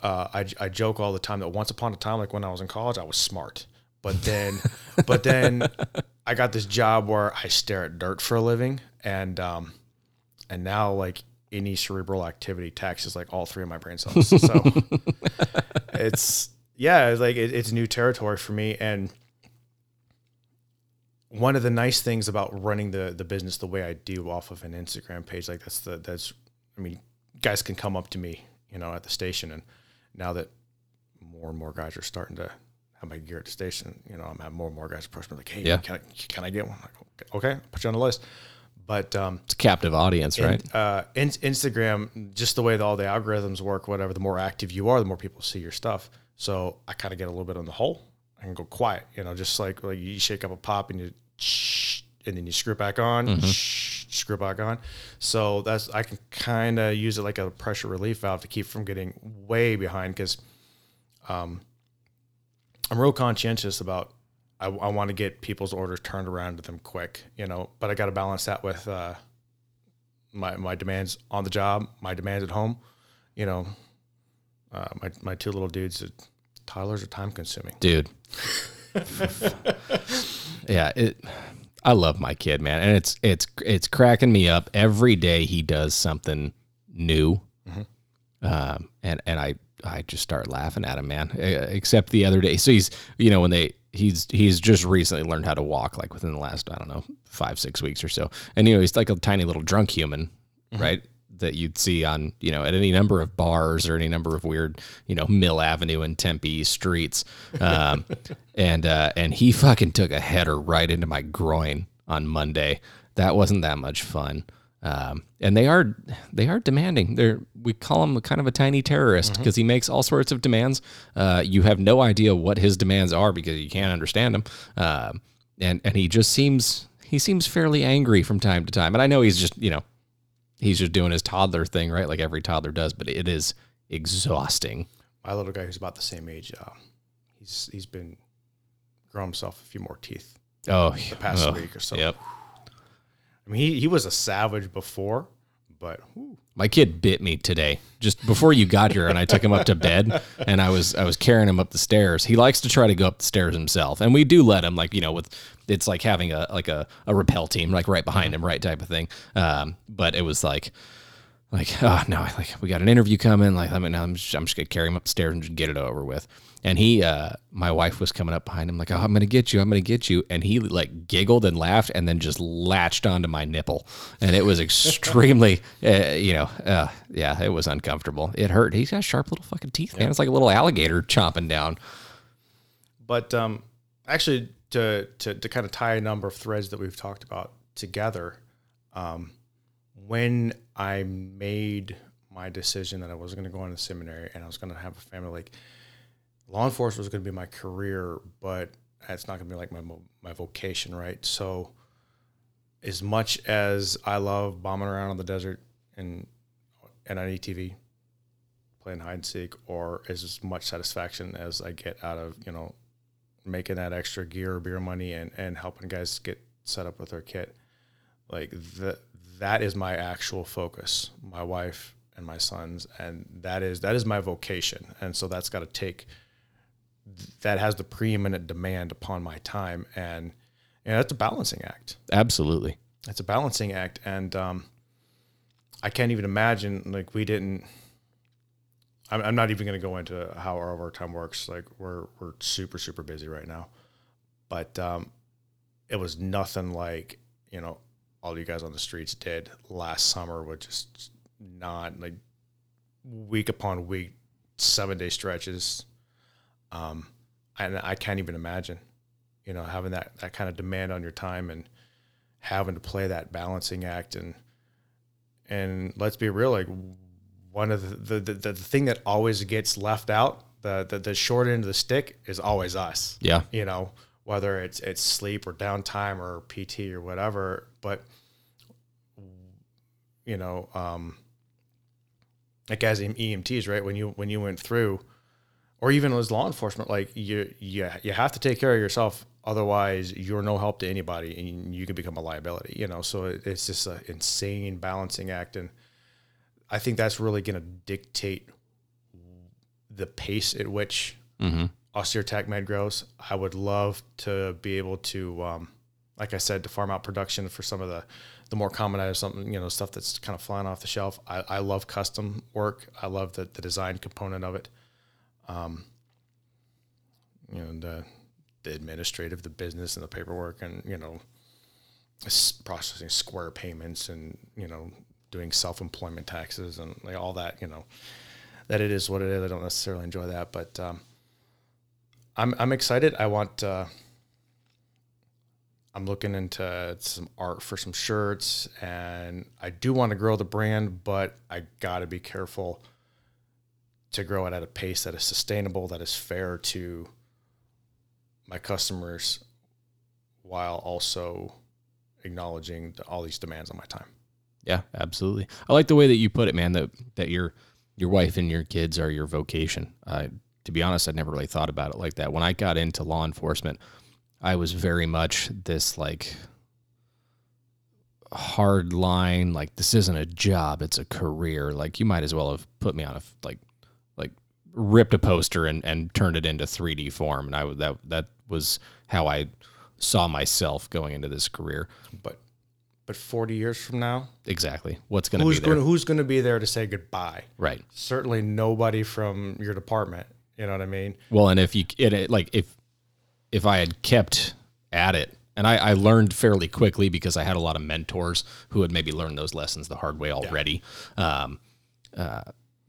uh, I, I joke all the time that once upon a time like when i was in college i was smart. But then but then i got this job where i stare at dirt for a living. And um and now like any cerebral activity taxes like all three of my brain cells. So it's yeah it's like it, it's new territory for me. And one of the nice things about running the the business the way I do off of an Instagram page, like that's the that's I mean, guys can come up to me, you know, at the station, and now that more and more guys are starting to have my gear at the station, you know, I'm having more and more guys approach me like, hey, Yeah. can I can I get one? Like, okay, I'll put you on the list. But um, It's a captive audience, right? and, uh, in, Instagram, just the way that all the algorithms work, whatever, the more active you are, the more people see your stuff. So I kind of get a little bit on the hole. I can go quiet, you know, just like like you shake up a pop and you, shh, and then you screw it back on, shh, screw it back on. So that's I can kind of use it like a pressure relief valve to keep from getting way behind because, um, I'm real conscientious about. I, I want to get people's orders turned around to them quick, you know, but I got to balance that with uh, my my demands on the job, my demands at home. You know, uh, my my two little dudes, uh, toddlers are time consuming. dude. yeah, it. I love my kid, man, and it's it's it's cracking me up every day. He does something new, um, and and I I just start laughing at him, man. Except the other day, so he's you know when they he's he's just recently learned how to walk, like within the last I don't know five six weeks or so, and you know he's like a tiny little drunk human, right? That you'd see on you know at any number of bars or any number of weird you know Mill Avenue and Tempe streets, um, and uh, and he fucking took a header right into my groin on Monday. That wasn't that much fun. Um, and they are they are demanding. They're we call him kind of a tiny terrorist because he makes all sorts of demands. Uh, you have no idea what his demands are because you can't understand them. Um, and and he just seems he seems fairly angry from time to time. And I know he's just you know he's just doing his toddler thing, right? Like every toddler does. But it is exhausting. My little guy, who's about the same age, uh, he's he's been growing himself a few more teeth Oh, the past oh, week or so. Yep. I mean, he, he was a savage before, but whew, My kid bit me today, just before you got here, and I took him up to bed, and I was I was carrying him up the stairs. He likes to try to go up the stairs himself, and we do let him, like you know, with it's like having a like a, a rappel team, like right behind him, right type of thing. Um, but it was like, like oh no, like we got an interview coming, like I mean, I'm just, I'm just gonna carry him upstairs and just get it over with. And he, uh, my wife was coming up behind him, like, oh, I'm gonna get you, I'm gonna get you, and he like giggled and laughed, and then just latched onto my nipple, and it was extremely, uh, you know, uh, yeah, it was uncomfortable. It hurt. He's got sharp little fucking teeth, man. It's like a little alligator chomping down. but um, actually to, to to kind of tie a number of threads that we've talked about together, um, when I made my decision that I wasn't going to go into seminary and I was going to have a family. Like law enforcement was going to be my career, but it's not going to be like my my vocation, right? So, as much as I love bombing around on the desert and and on ATV, playing hide and seek, or as much satisfaction as I get out of you know making that extra gear or beer money and and helping guys get set up with their kit, like that that is my actual focus. My wife and my sons, and that is that is my vocation, and so that's got to take that has the preeminent demand upon my time. And and that's a balancing act. Absolutely. it's a balancing act. And um, i can't even imagine like we didn't i'm, I'm not even going to go into how our overtime works. Like we're we're super super busy right now. But um, it was nothing like you know all you guys on the streets did last summer with just not like week upon week seven day stretches um, and I can't even imagine, you know, having that that kind of demand on your time and having to play that balancing act and and let's be real, like one of the the, the, the thing that always gets left out, the, the the short end of the stick is always us. Yeah. You know, whether it's it's sleep or downtime or PT or whatever, but you know, um, like as EMTs, right? When you when you went through or even as law enforcement, like you, you, you have to take care of yourself. Otherwise, you're no help to anybody, and you can become a liability. You know, so it, it's just an insane balancing act, and I think that's really going to dictate the pace at which Mm-hmm. austere TACMed grows. I would love to be able to, um, like I said, to farm out production for some of the the more common items, something you know, stuff that's kind of flying off the shelf. I, I love custom work. I love the the design component of it um, you know the the administrative, the business, and the paperwork, and you know, processing square payments, and you know, doing self employment taxes, and like all that. You know, that it is what it is. I don't necessarily enjoy that, but um, I'm I'm excited. I want. Uh, I'm looking into some art for some shirts, and I do want to grow the brand, but I got to be careful to grow it at a pace that is sustainable, that is fair to my customers, while also acknowledging all these demands on my time. Yeah, absolutely. I like the way that you put it, man. That that your your wife and your kids are your vocation. To be honest, I'd never really thought about it like that. When I got into law enforcement, I was very much this like hard line. Like this isn't a job; it's a career. Like you might as well have put me on a like ripped a poster and and turned it into 3D form. And I that that was how I saw myself going into this career. But but 40 years from now, Exactly. What's going to be who's there? going who's going to be there to say goodbye? right. Certainly nobody from your department. You know what I mean? Well, and if you it, it like if if I had kept at it, and I, I learned fairly quickly because I had a lot of mentors who had maybe learned those lessons the hard way already. Um, uh,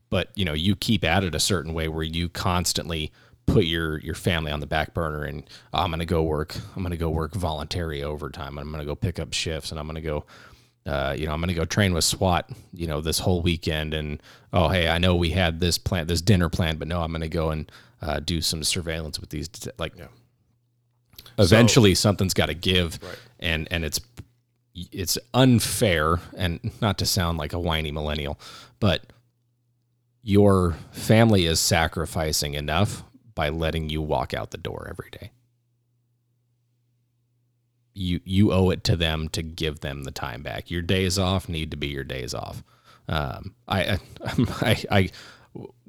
but you know, you keep at it a certain way where you constantly put your your family on the back burner, and oh, I'm going to go work. I'm going to go work voluntary overtime. I'm going to go pick up shifts, and I'm going to go uh, you know, I'm going to go train with SWAT, you know, this whole weekend. And oh, hey, I know we had this plan, this dinner plan, but no, I'm going to go and uh, do some surveillance with these. Like, Yeah. eventually, something's got to give, Right. and and it's it's unfair, and not to sound like a whiny millennial, but your family is sacrificing enough by letting you walk out the door every day you you owe it to them to give them the time back. Your days off need to be your days off. Um, I, I, I,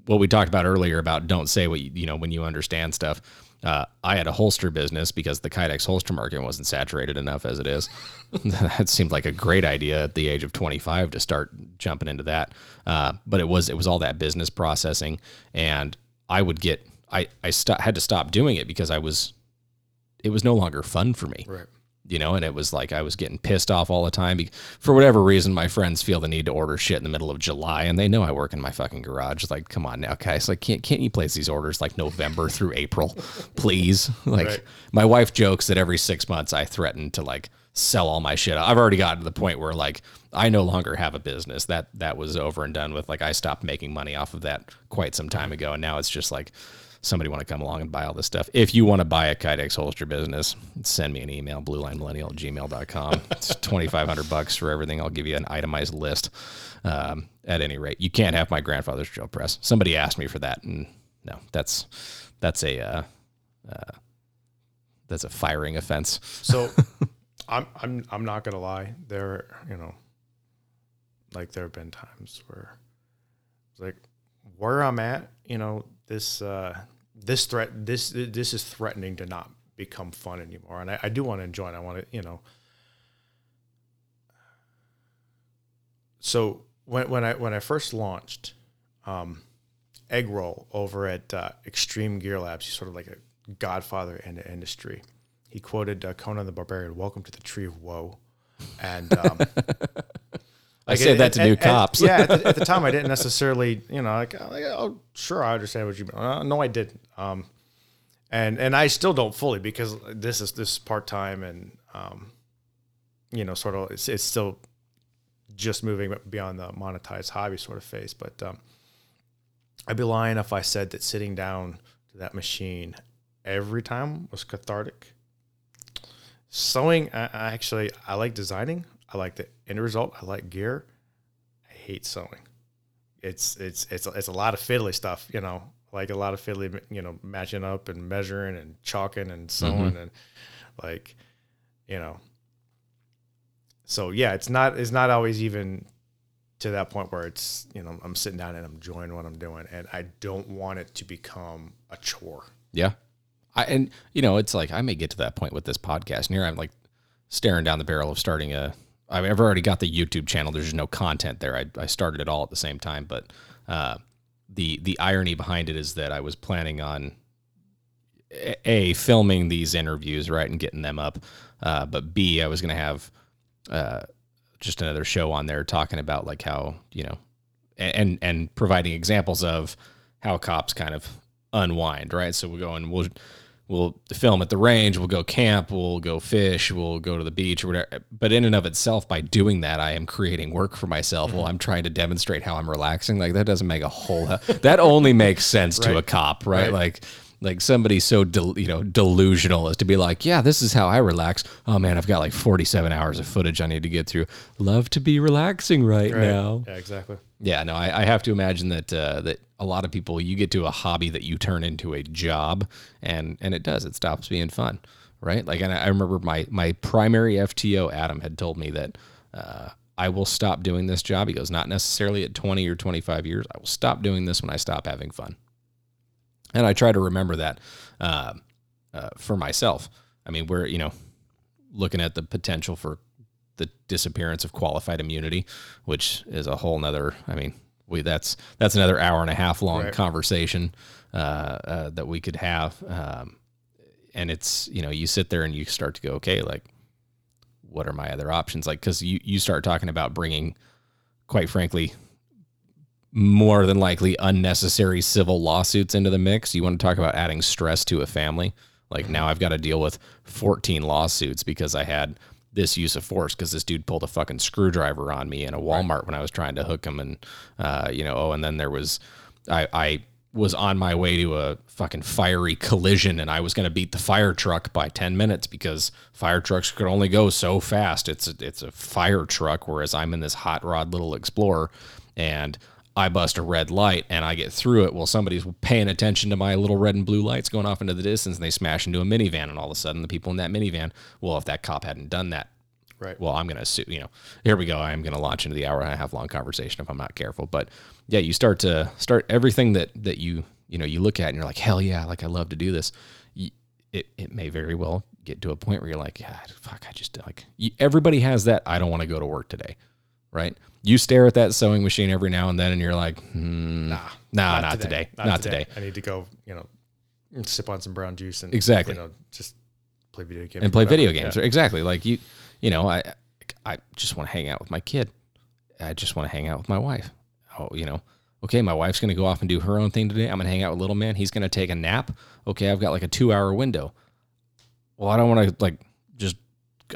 what we talked about earlier about don't say what you, you know when you understand stuff. Uh, I had a holster business because the Kydex holster market wasn't saturated enough as it is. that seemed like a great idea at the age of 25 to start jumping into that. Uh, but it was it was all that business processing, and I would get I I st- had to stop doing it because I was it was no longer fun for me Right. You know, and it was like I was getting pissed off all the time. For whatever reason, my friends feel the need to order shit in the middle of July, and they know I work in my fucking garage. Like, come on now, guys. Like, can't can't you place these orders like November through April, please? Like, Right. my wife jokes that every six months I threaten to like sell all my shit. I've already gotten to the point where like I no longer have a business. That that was over and done with. Like I stopped making money off of that quite some time ago, and now it's just like somebody want to come along and buy all this stuff. If you want to buy a Kydex holster business, send me an email, bluelinemillennial at gmail.com. it's 2500 bucks for everything. I'll give you an itemized list. Um, at any rate, you can't have my grandfather's drill press. Somebody asked me for that. And no, that's, that's a, uh, uh, that's a firing offense. So I'm, I'm, I'm not going to lie. There, you know, like there have been times where it's like where I'm at, you know, this uh, this threat this this is threatening to not become fun anymore, and I, I do want to enjoy it. I want to, you know. So when when I when I first launched, um, egg roll over at uh, Extreme Gear Labs, he's sort of like a godfather in the industry. He quoted uh, Conan the Barbarian, "Welcome to the Tree of Woe," and um, I say that to new cops. yeah, at the, at the, time I didn't necessarily, you know, like, like oh, sure, I understand what you mean. Uh, no, I didn't. Um, and and I still don't fully because this is this part time and um, you know, sort of it's, it's still just moving beyond the monetized hobby sort of phase. But um, I'd be lying if I said that sitting down to that machine every time was cathartic. Sewing, I, I actually I like designing. I like the end result. I like gear. I hate sewing. It's it's it's it's a lot of fiddly stuff, you know, like a lot of fiddly, you know, matching up and measuring and chalking and sewing mm-hmm. and like, you know. So yeah, it's not it's not always even to that point where it's you know I'm sitting down and I'm enjoying what I'm doing, and I don't want it to become a chore. Yeah, I and you know it's like I may get to that point with this podcast, and here I'm like staring down the barrel of starting a I've already got the YouTube channel. There's no content there. I, I started it all at the same time, but uh, the the irony behind it is that I was planning on a filming these interviews right and getting them up, uh, but b I was going to have uh, just another show on there talking about like how you know and and providing examples of how cops kind of unwind right. So we'll go and we'll we'll film at the range, we'll go camp, we'll go fish, we'll go to the beach or whatever. But in and of itself, by doing that, I am creating work for myself mm-hmm. while I'm trying to demonstrate how I'm relaxing. Like that doesn't make a whole that only makes sense right. to a cop, right? right? Like like somebody so del, you know delusional as to be like, yeah, this is how I relax. Oh man, I've got like 47 hours of footage I need to get through. Love to be relaxing right, right. now. Yeah, exactly. Yeah, no, I, I have to imagine that uh, that a lot of people you get to a hobby that you turn into a job, and and it does. It stops being fun, right? Like, and I, I remember my my primary FTO Adam had told me that. Uh, I will stop doing this job. He goes, not necessarily at 20 or 25 years. I will stop doing this when I stop having fun. And I try to remember that uh, uh, for myself. I mean, we're, you know, looking at the potential for the disappearance of qualified immunity, which is a whole nother. I mean, we that's that's another hour and a half long right. conversation uh, uh, that we could have. Um, and it's you know you sit there and you start to go okay like what are my other options like because you you start talking about bringing quite frankly more than likely unnecessary civil lawsuits into the mix you want to talk about adding stress to a family like now i've got to deal with 14 lawsuits because i had this use of force because this dude pulled a fucking screwdriver on me in a Walmart right. when I was trying to hook him, and uh, you know, oh, and then there was, I, I was on my way to a fucking fiery collision, and I was going to beat the fire truck by ten minutes because fire trucks could only go so fast. It's a, it's a fire truck, whereas I'm in this hot rod little Explorer, and I bust a red light and I get through it. Well, somebody's paying attention to my little red and blue lights going off into the distance and they smash into a minivan. And all of a sudden, the people in that minivan, well, if that cop hadn't done that, right. Well, I'm going to assume, you know, here we go. I'm going to launch into the hour and a half long conversation if I'm not careful. But yeah, you start to start everything that, that you, you know, you look at and you're like, hell yeah, like I love to do this. It, it may very well get to a point where you're like, yeah, fuck, I just like, everybody has that. I don't want to go to work today. Right you stare at that sewing machine every now and then and you're like, hmm, nah, nah, not, not today. today. Not, not today. today. I need to go, you know, sip on some brown juice and exactly, you know, just play video games and play video games. Yeah. Exactly. Like you, you know, I, I just want to hang out with my kid. I just want to hang out with my wife. Oh, you know, okay, my wife's going to go off and do her own thing today. I'm going to hang out with little man. He's going to take a nap. Okay, I've got like a two hour window. Well, I don't want to like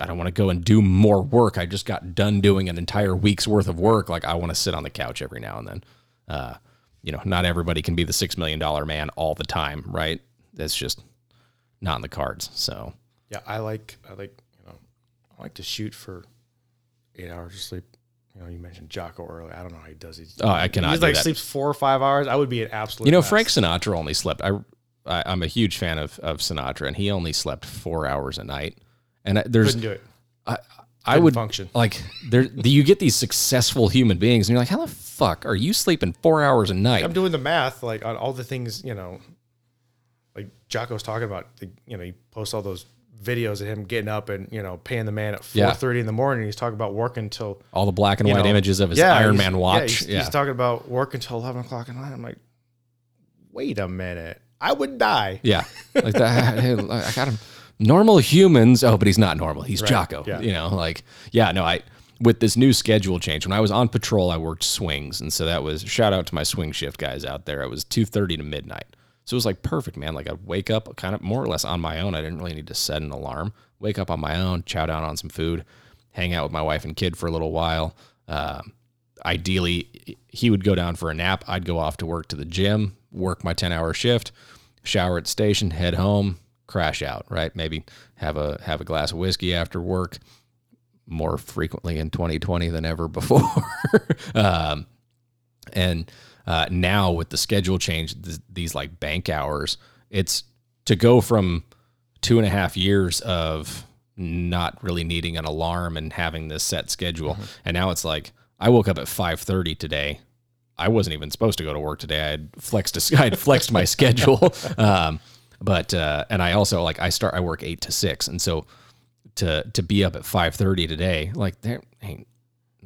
I don't want to go and do more work. I just got done doing an entire week's worth of work. Like I want to sit on the couch every now and then. Uh, you know, not everybody can be the six million dollar man all the time, right? That's just not in the cards. So Yeah, I like I like you know I like to shoot for eight hours of sleep. You know, you mentioned Jocko earlier. I don't know how he does it. Oh, I cannot He's do like that. sleeps four or five hours. I would be an absolute. you know, mess. Frank Sinatra only slept. I, I I'm a huge fan of of Sinatra, and he only slept four hours a night. And I, there's couldn't do it. I Couldn't would function. like there. You get these successful human beings, and you're like, how the fuck are you sleeping four hours a night? I'm doing the math like on all the things you know, like Jocko's talking about. The, you know, he posts all those videos of him getting up and you know paying the man at Yeah. four thirty in the morning. He's talking about working until All the black and white know, images of his yeah, Iron Man watch. he's, Yeah, he's talking about work until eleven o'clock at night. I'm like, wait a minute, I would die. Yeah, like that. hey, I got him. Normal humans. Oh, but he's not normal. He's Jocko. yeah. You know, like yeah. No, I with this new schedule change. When I was on patrol, I worked swings, and so that was shout out to my swing shift guys out there. It was two thirty to midnight, so it was like perfect, man. Like I'd wake up kind of more or less on my own. I didn't really need to set an alarm. Wake up on my own, chow down on some food, hang out with my wife and kid for a little while. Um, ideally he would go down for a nap i'd go off to work to the gym work my 10 hour shift shower at station head home crash out right? Maybe have a have a glass of whiskey after work more frequently in 2020 than ever before. Um, and uh, now with the schedule change th- these like bank hours it's to go from two and a half years of not really needing an alarm and having this set schedule and now it's like i woke up at 5.30 today. I wasn't even supposed to go to work today. I had flexed a, i had flexed my schedule. Um, but uh, and i also like i start i work 8 to 6 and so to to be up at 5.30 today like there ain't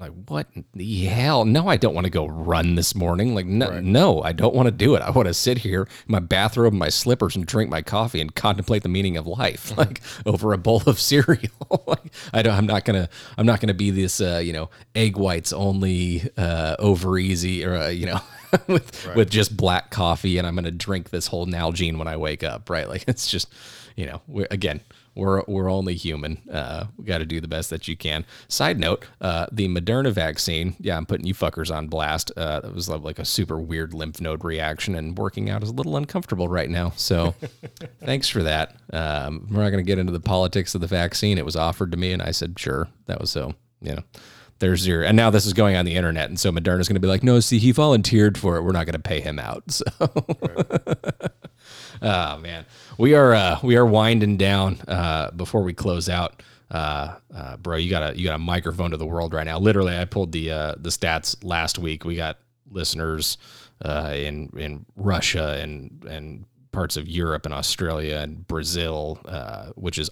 like what the hell? No i don't want to go run this morning. Like no, no i don't want to do it. I want to sit here in my bathrobe and my slippers and drink my coffee and contemplate the meaning of life like over a bowl of cereal. Like i don't i'm not gonna i'm not gonna be this uh you know egg whites only uh over easy or uh, you know with with just black coffee and i'm gonna drink this whole nalgene when i wake up right like it's just you know we're again we're we're only human. Uh, we got to do the best that you can. Side note: uh, the Moderna vaccine. Yeah, I'm putting you fuckers on blast. Uh, it was like a super weird lymph node reaction, and working out is a little uncomfortable right now. So, thanks for that. Um, we're not going to get into the politics of the vaccine. It was offered to me, and I said sure. That was so. You know, there's your. And now this is going on the internet, and so Moderna's going to be like, no, see, he volunteered for it. We're not going to pay him out. So. Oh man, we are uh, we are winding down. Uh, before we close out, uh, uh, bro, you got a you got a microphone to the world right now. Literally, I pulled the uh, the stats last week. We got listeners uh, in in Russia and and parts of Europe and Australia and Brazil, uh, which is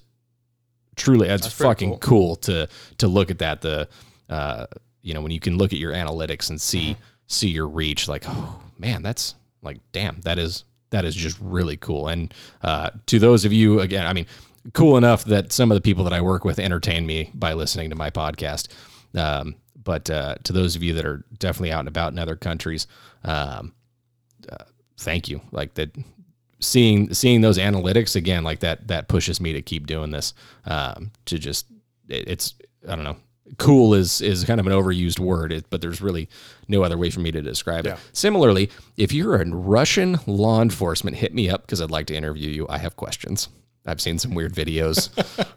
truly it's pretty fucking cool. to to look at that. The uh, you know when you can look at your analytics and see see your reach, like oh man, that's like damn, that is that is just really cool. And uh, to those of you, again, I mean, cool enough that some of the people that I work with entertain me by listening to my podcast. Um, but uh, to those of you that are definitely out and about in other countries, um, uh, thank you. Like that, seeing seeing those analytics again, like that that pushes me to keep doing this. Um, to just it, it's I don't know. Cool is is kind of an overused word, it, but there's really no other way for me to describe Yeah. it. Similarly, if you're a Russian law enforcement, hit me up because I'd like to interview you. I have questions. I've seen some weird videos,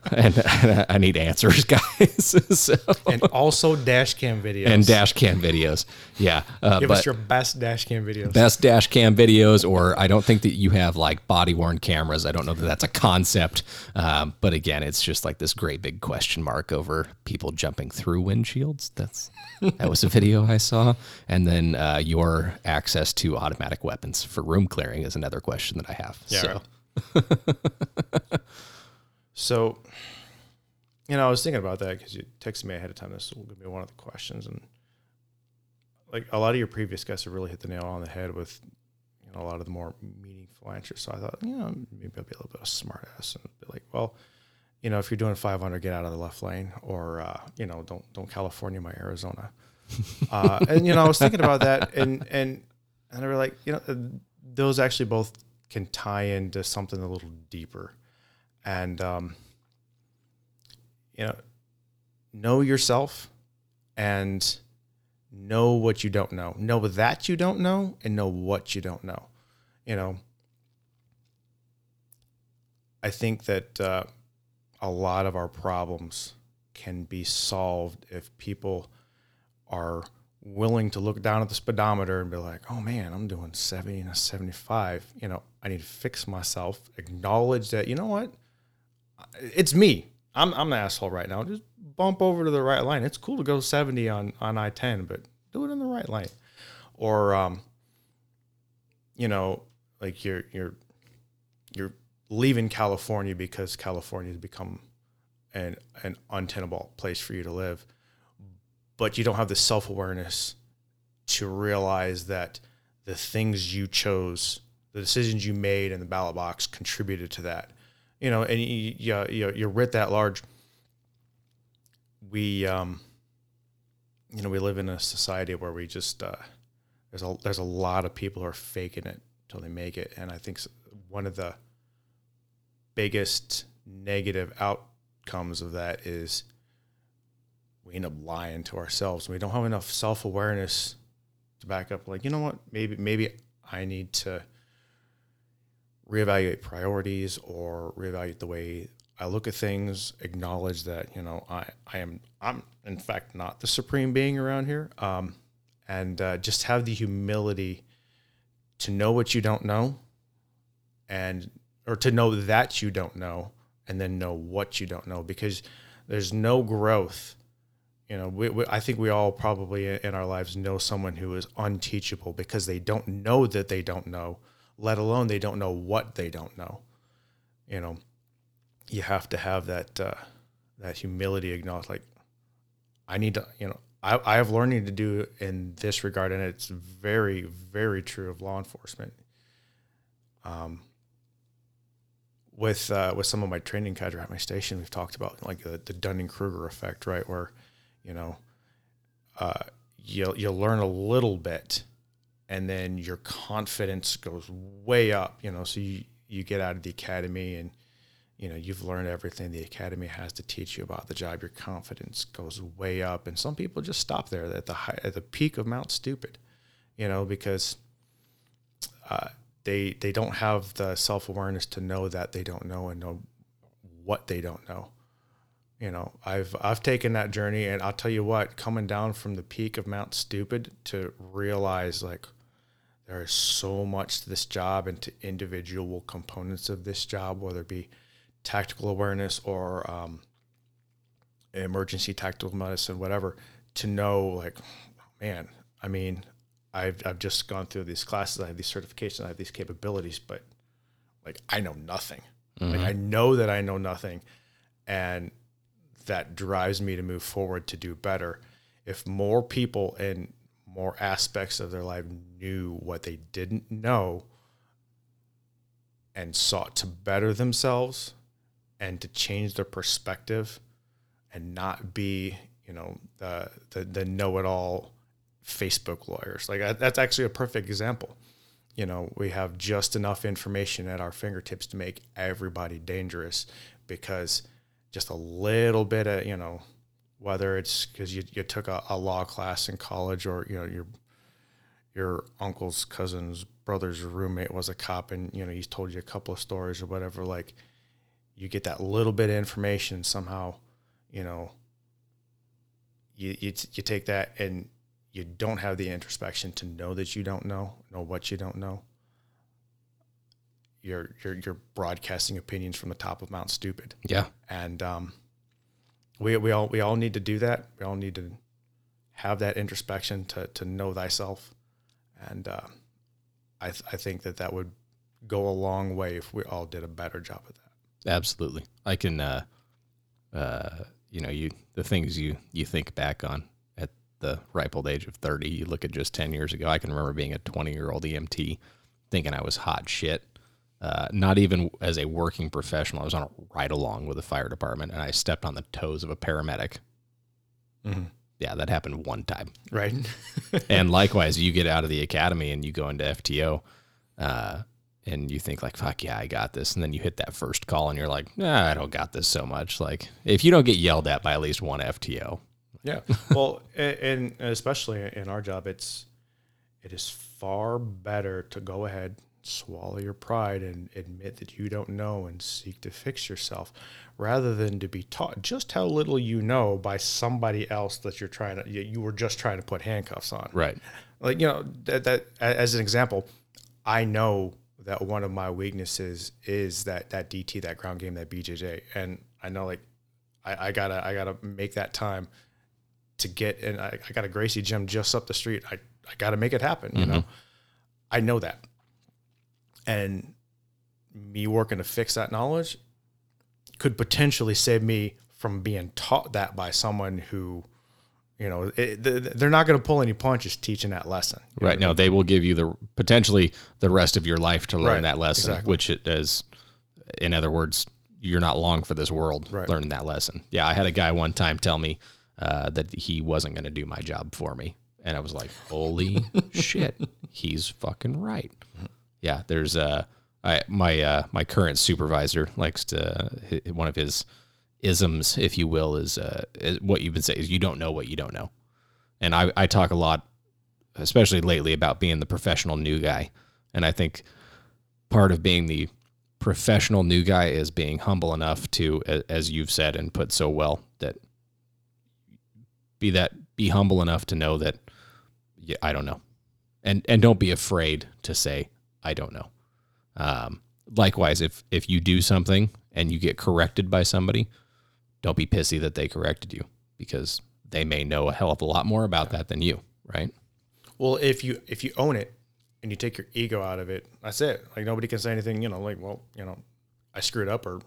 and, I need answers, guys. so, and also dash cam videos. and dash cam videos, yeah. Uh, Give us your best dash cam videos. best dash cam videos, or I don't think that you have like body worn cameras. I don't know that that's a concept. Um, but again, it's just like this great big question mark over people jumping through windshields. That's that was a video I saw. And then uh, your access to automatic weapons for room clearing is another question that I have. Yeah, so So, you know, I was thinking about that because you texted me ahead of time. This will be one of the questions, and like a lot of your previous guests have really hit the nail on the head with, you know, a lot of the more meaningful answers. So I thought, you know, maybe I'll be a little bit of a smart ass and be like, well, you know, if you're doing 500, get out of the left lane, or uh, you know, don't don't California my Arizona. uh, and you know, I was thinking about that, and and and I were like, you know, those actually both can tie into something a little deeper, and um, you know, know yourself and know what you don't know. Know that you don't know and know what you don't know. You know, I think that uh, a lot of our problems can be solved if people are willing to look down at the speedometer and be like, oh man, I'm doing 70 and a 75. You know, I need to fix myself, acknowledge that, you know what? It's me. I'm, I'm an asshole right now. Just bump over to the right lane. It's cool to go 70 on, on I 10, but do it in the right lane. Or, um, you know, like you're, you're, you're leaving California because California has become an, an untenable place for you to live but you don't have the self awareness to realize that the things you chose, the decisions you made in the ballot box contributed to that. You know, and you, you, you, you're writ that large. We, um, you know, we live in a society where we just, uh, there's a, there's a lot of people who are faking it till they make it. And I think one of the biggest negative outcomes of that is we end up lying to ourselves. We don't have enough self awareness to back up. Like, you know what? Maybe maybe I need to reevaluate priorities or reevaluate the way I look at things. Acknowledge that you know I I am I'm in fact not the supreme being around here. Um, and uh, just have the humility to know what you don't know, and or to know that you don't know, and then know what you don't know because there's no growth you know, we, we, I think we all probably in our lives know someone who is unteachable because they don't know that they don't know, let alone they don't know what they don't know. You know, you have to have that uh, that humility, acknowledge like, I need to, you know, I, I have learning to do in this regard, and it's very, very true of law enforcement. Um, with uh, with some of my training cadre at my station, we've talked about like the, the Dunning Kruger effect, right? Where you know, uh, you'll you'll learn a little bit, and then your confidence goes way up. You know, so you you get out of the academy and you know you've learned everything the academy has to teach you about the job. Your confidence goes way up, and some people just stop there at the high, at the peak of Mount Stupid. You know, because uh, they they don't have the self awareness to know that they don't know and know what they don't know you know i've i've taken that journey and i'll tell you what coming down from the peak of mount stupid to realize like there is so much to this job and to individual components of this job whether it be tactical awareness or um, emergency tactical medicine whatever to know like man i mean I've, I've just gone through these classes i have these certifications i have these capabilities but like i know nothing mm-hmm. like i know that i know nothing and that drives me to move forward to do better. If more people in more aspects of their life knew what they didn't know and sought to better themselves and to change their perspective and not be, you know, the the, the know-it-all Facebook lawyers. Like that's actually a perfect example. You know, we have just enough information at our fingertips to make everybody dangerous because just a little bit of you know whether it's because you, you took a, a, law class in college or you know your your uncle's cousin's brother's roommate was a cop and you know he's told you a couple of stories or whatever like you get that little bit of information somehow you know you, you, you take that and you don't have the introspection to know that you don't know know what you don't know you're you're you're broadcasting opinions from the top of Mount Stupid. Yeah, and um, we we all we all need to do that. We all need to have that introspection to to know thyself, and uh, I th- I think that that would go a long way if we all did a better job of that. Absolutely, I can. Uh, uh, you know, you the things you you think back on at the ripe old age of thirty. You look at just ten years ago. I can remember being a twenty year old EMT, thinking I was hot shit uh, not even as a working professional. I was on a ride along with the fire department and I stepped on the toes of a paramedic. Mm-hmm. Yeah, that happened one time. Right. and likewise, you get out of the academy and you go into FTO. Uh, and you think like, fuck yeah, I got this. And then you hit that first call and you're like, nah, I don't got this so much. Like if you don't get yelled at by at least one FTO. Yeah. Well, and especially in our job, it's, it is far better to go ahead, swallow your pride and admit that you don't know and seek to fix yourself rather than to be taught just how little you know by somebody else that you're trying to, you were just trying to put handcuffs on. Right. Like, you know, that, that as an example, I know that one of my weaknesses is that that DT, that ground game, that BJJ, and I know like I, I gotta I gotta make that time to get and I, I got a Gracie gym just up the street. I I gotta make it happen. You mm-hmm. know, I know that, and me working to fix that knowledge could potentially save me from being taught that by someone who you know, it, they're not going to pull any punches teaching that lesson. Right. No, they will give you the potentially the rest of your life to learn right. that lesson, exactly. which it is, in other words, you're not long for this world right. learning that lesson. Yeah. I had a guy one time tell me uh, that he wasn't going to do my job for me. And I was like, holy shit, he's fucking right. Yeah. There's, uh, I, my, uh, my current supervisor likes to, one of his, isms, if you will, is, uh, is what you've been saying is you don't know what you don't know. And I, I talk a lot, especially lately, about being the professional new guy. And I think part of being the professional new guy is being humble enough to, as you've said and put so well, that be that be humble enough to know that yeah, I don't know, and and don't be afraid to say I don't know. Um, likewise, if if you do something and you get corrected by somebody, don't be pissy that they corrected you because they may know a hell of a lot more about that than you, right? Well, if you if you own it and you take your ego out of it, that's it. Like nobody can say anything, you know, like, well, you know, I screwed up or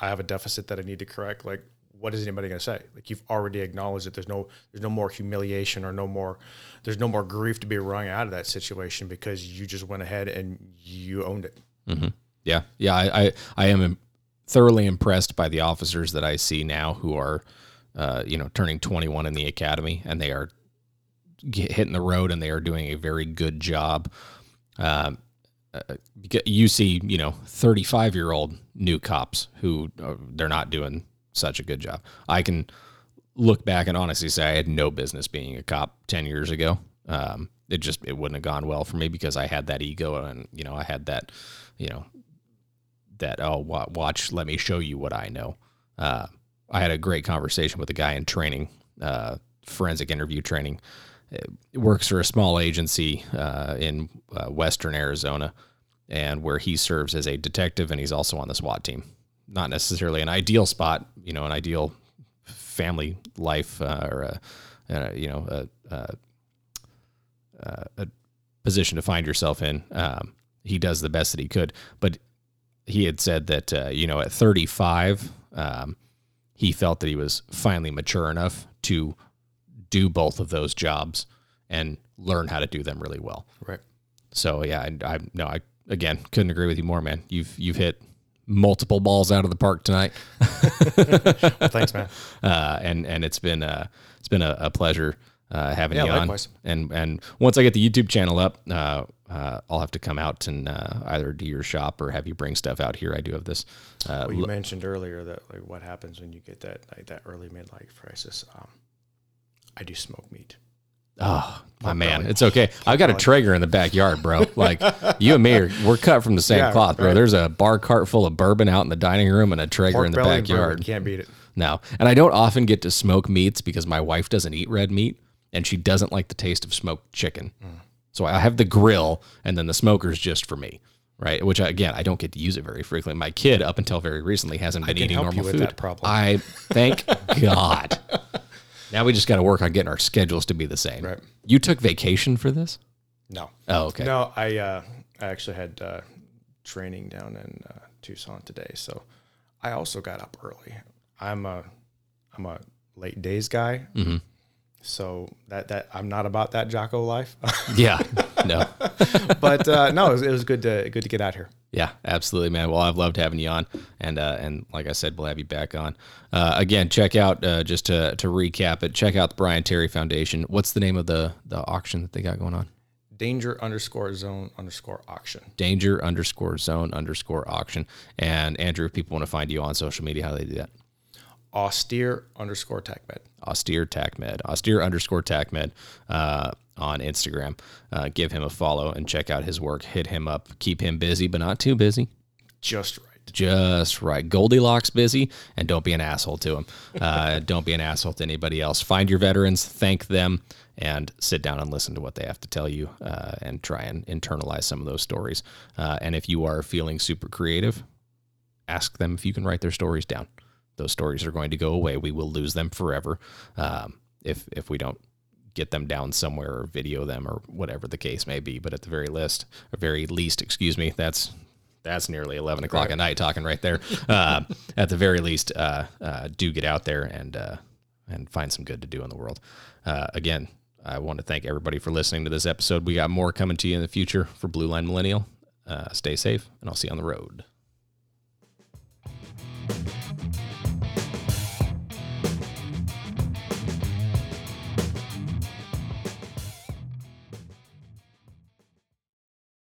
I have a deficit that I need to correct. Like, what is anybody going to say? Like, you've already acknowledged that there's no there's no more humiliation or no more there's no more grief to be wrung out of that situation because you just went ahead and you owned it. Mm-hmm. Yeah, yeah, I, I I am thoroughly impressed by the officers that I see now who are, uh, you know, turning 21 in the academy, and they are hitting the road, and they are doing a very good job. Um, uh, you see, you know, 35 year old new cops who uh, they're not doing such a good job. I can look back and honestly say I had no business being a cop 10 years ago. Um, it just it wouldn't have gone well for me because I had that ego and you know I had that you know that oh watch let me show you what I know. Uh, I had a great conversation with a guy in training, uh, forensic interview training. It works for a small agency uh, in uh, Western Arizona, and where he serves as a detective, and he's also on the SWAT team. Not necessarily an ideal spot, you know, an ideal family life uh, or a, a, you know a, a, a, position to find yourself in. Um, he does the best that he could, but he had said that uh, you know at 35 um, he felt that he was finally mature enough to do both of those jobs and learn how to do them really well. Right. So yeah, I, I no, I again couldn't agree with you more, man. You've you've hit multiple balls out of the park tonight. well, thanks, man. Uh, and and it's been uh, it's been a, a pleasure uh, having yeah, you likewise. on. And and once I get the YouTube channel up, uh, uh, I'll have to come out and uh, either do your shop or have you bring stuff out here. I do have this. Uh, well, you mentioned earlier that like what happens when you get that like that early midlife crisis. Um, I do smoke meat. Oh, my man, it's okay. I've got a Traeger in the backyard, bro. Like you and me are we're cut from the same yeah, cloth, bro. Right. There's a bar cart full of bourbon out in the dining room and a Traeger Pro in the backyard. Can't beat it. No, and I don't often get to smoke meats because my wife doesn't eat red meat and she doesn't like the taste of smoked chicken. So I have the grill, and then the smoker's just for me, right? Which again, I don't get to use it very frequently. My kid, up until very recently, hasn't been eating normal with food. I thank God. Now we just got to work on getting our schedules to be the same. Right. You took vacation for this? No. Oh, okay. No, I uh, I actually had uh, training down in uh, Tucson today, so I also got up early. I'm a I'm a late days guy. Mm-hmm. So that that I'm not about that Jocko life. yeah, no. but uh, no, it was, it was, good to good to get out here. Yeah, absolutely, man. Well, I've loved having you on, and uh, and like I said, we'll have you back on. Uh, again, check out uh, just to to recap it. Check out the Brian Terry Foundation. What's the name of the the auction that they got going on? danger underscore zone underscore auction. Danger underscore zone underscore auction. And Andrew, if people want to find you on social media, how do they do that? Austere underscore TACMed. Austere TACMed. Austere underscore TACMed uh, on Instagram. Uh, give him a follow and check out his work. Hit him up. Keep him busy, but not too busy. Just right. Just right. Goldilocks busy, and don't be an asshole to him. Uh, don't be an asshole to anybody else. Find your veterans, thank them, and sit down and listen to what they have to tell you, uh, and try and internalize some of those stories. Uh, and if you are feeling super creative, ask them if you can write their stories down. Those stories are going to go away. We will lose them forever um, if if we don't get them down somewhere or video them or whatever the case may be. But at the very least, or very least, excuse me, that's that's nearly 11 o'clock right. at night talking right there. Uh, at the very least, uh, uh, do get out there and uh, and find some good to do in the world. Uh, again, I want to thank everybody for listening to this episode. We got more coming to you in the future for Blue Line Millennial. Uh, stay safe, and I'll see you on the road.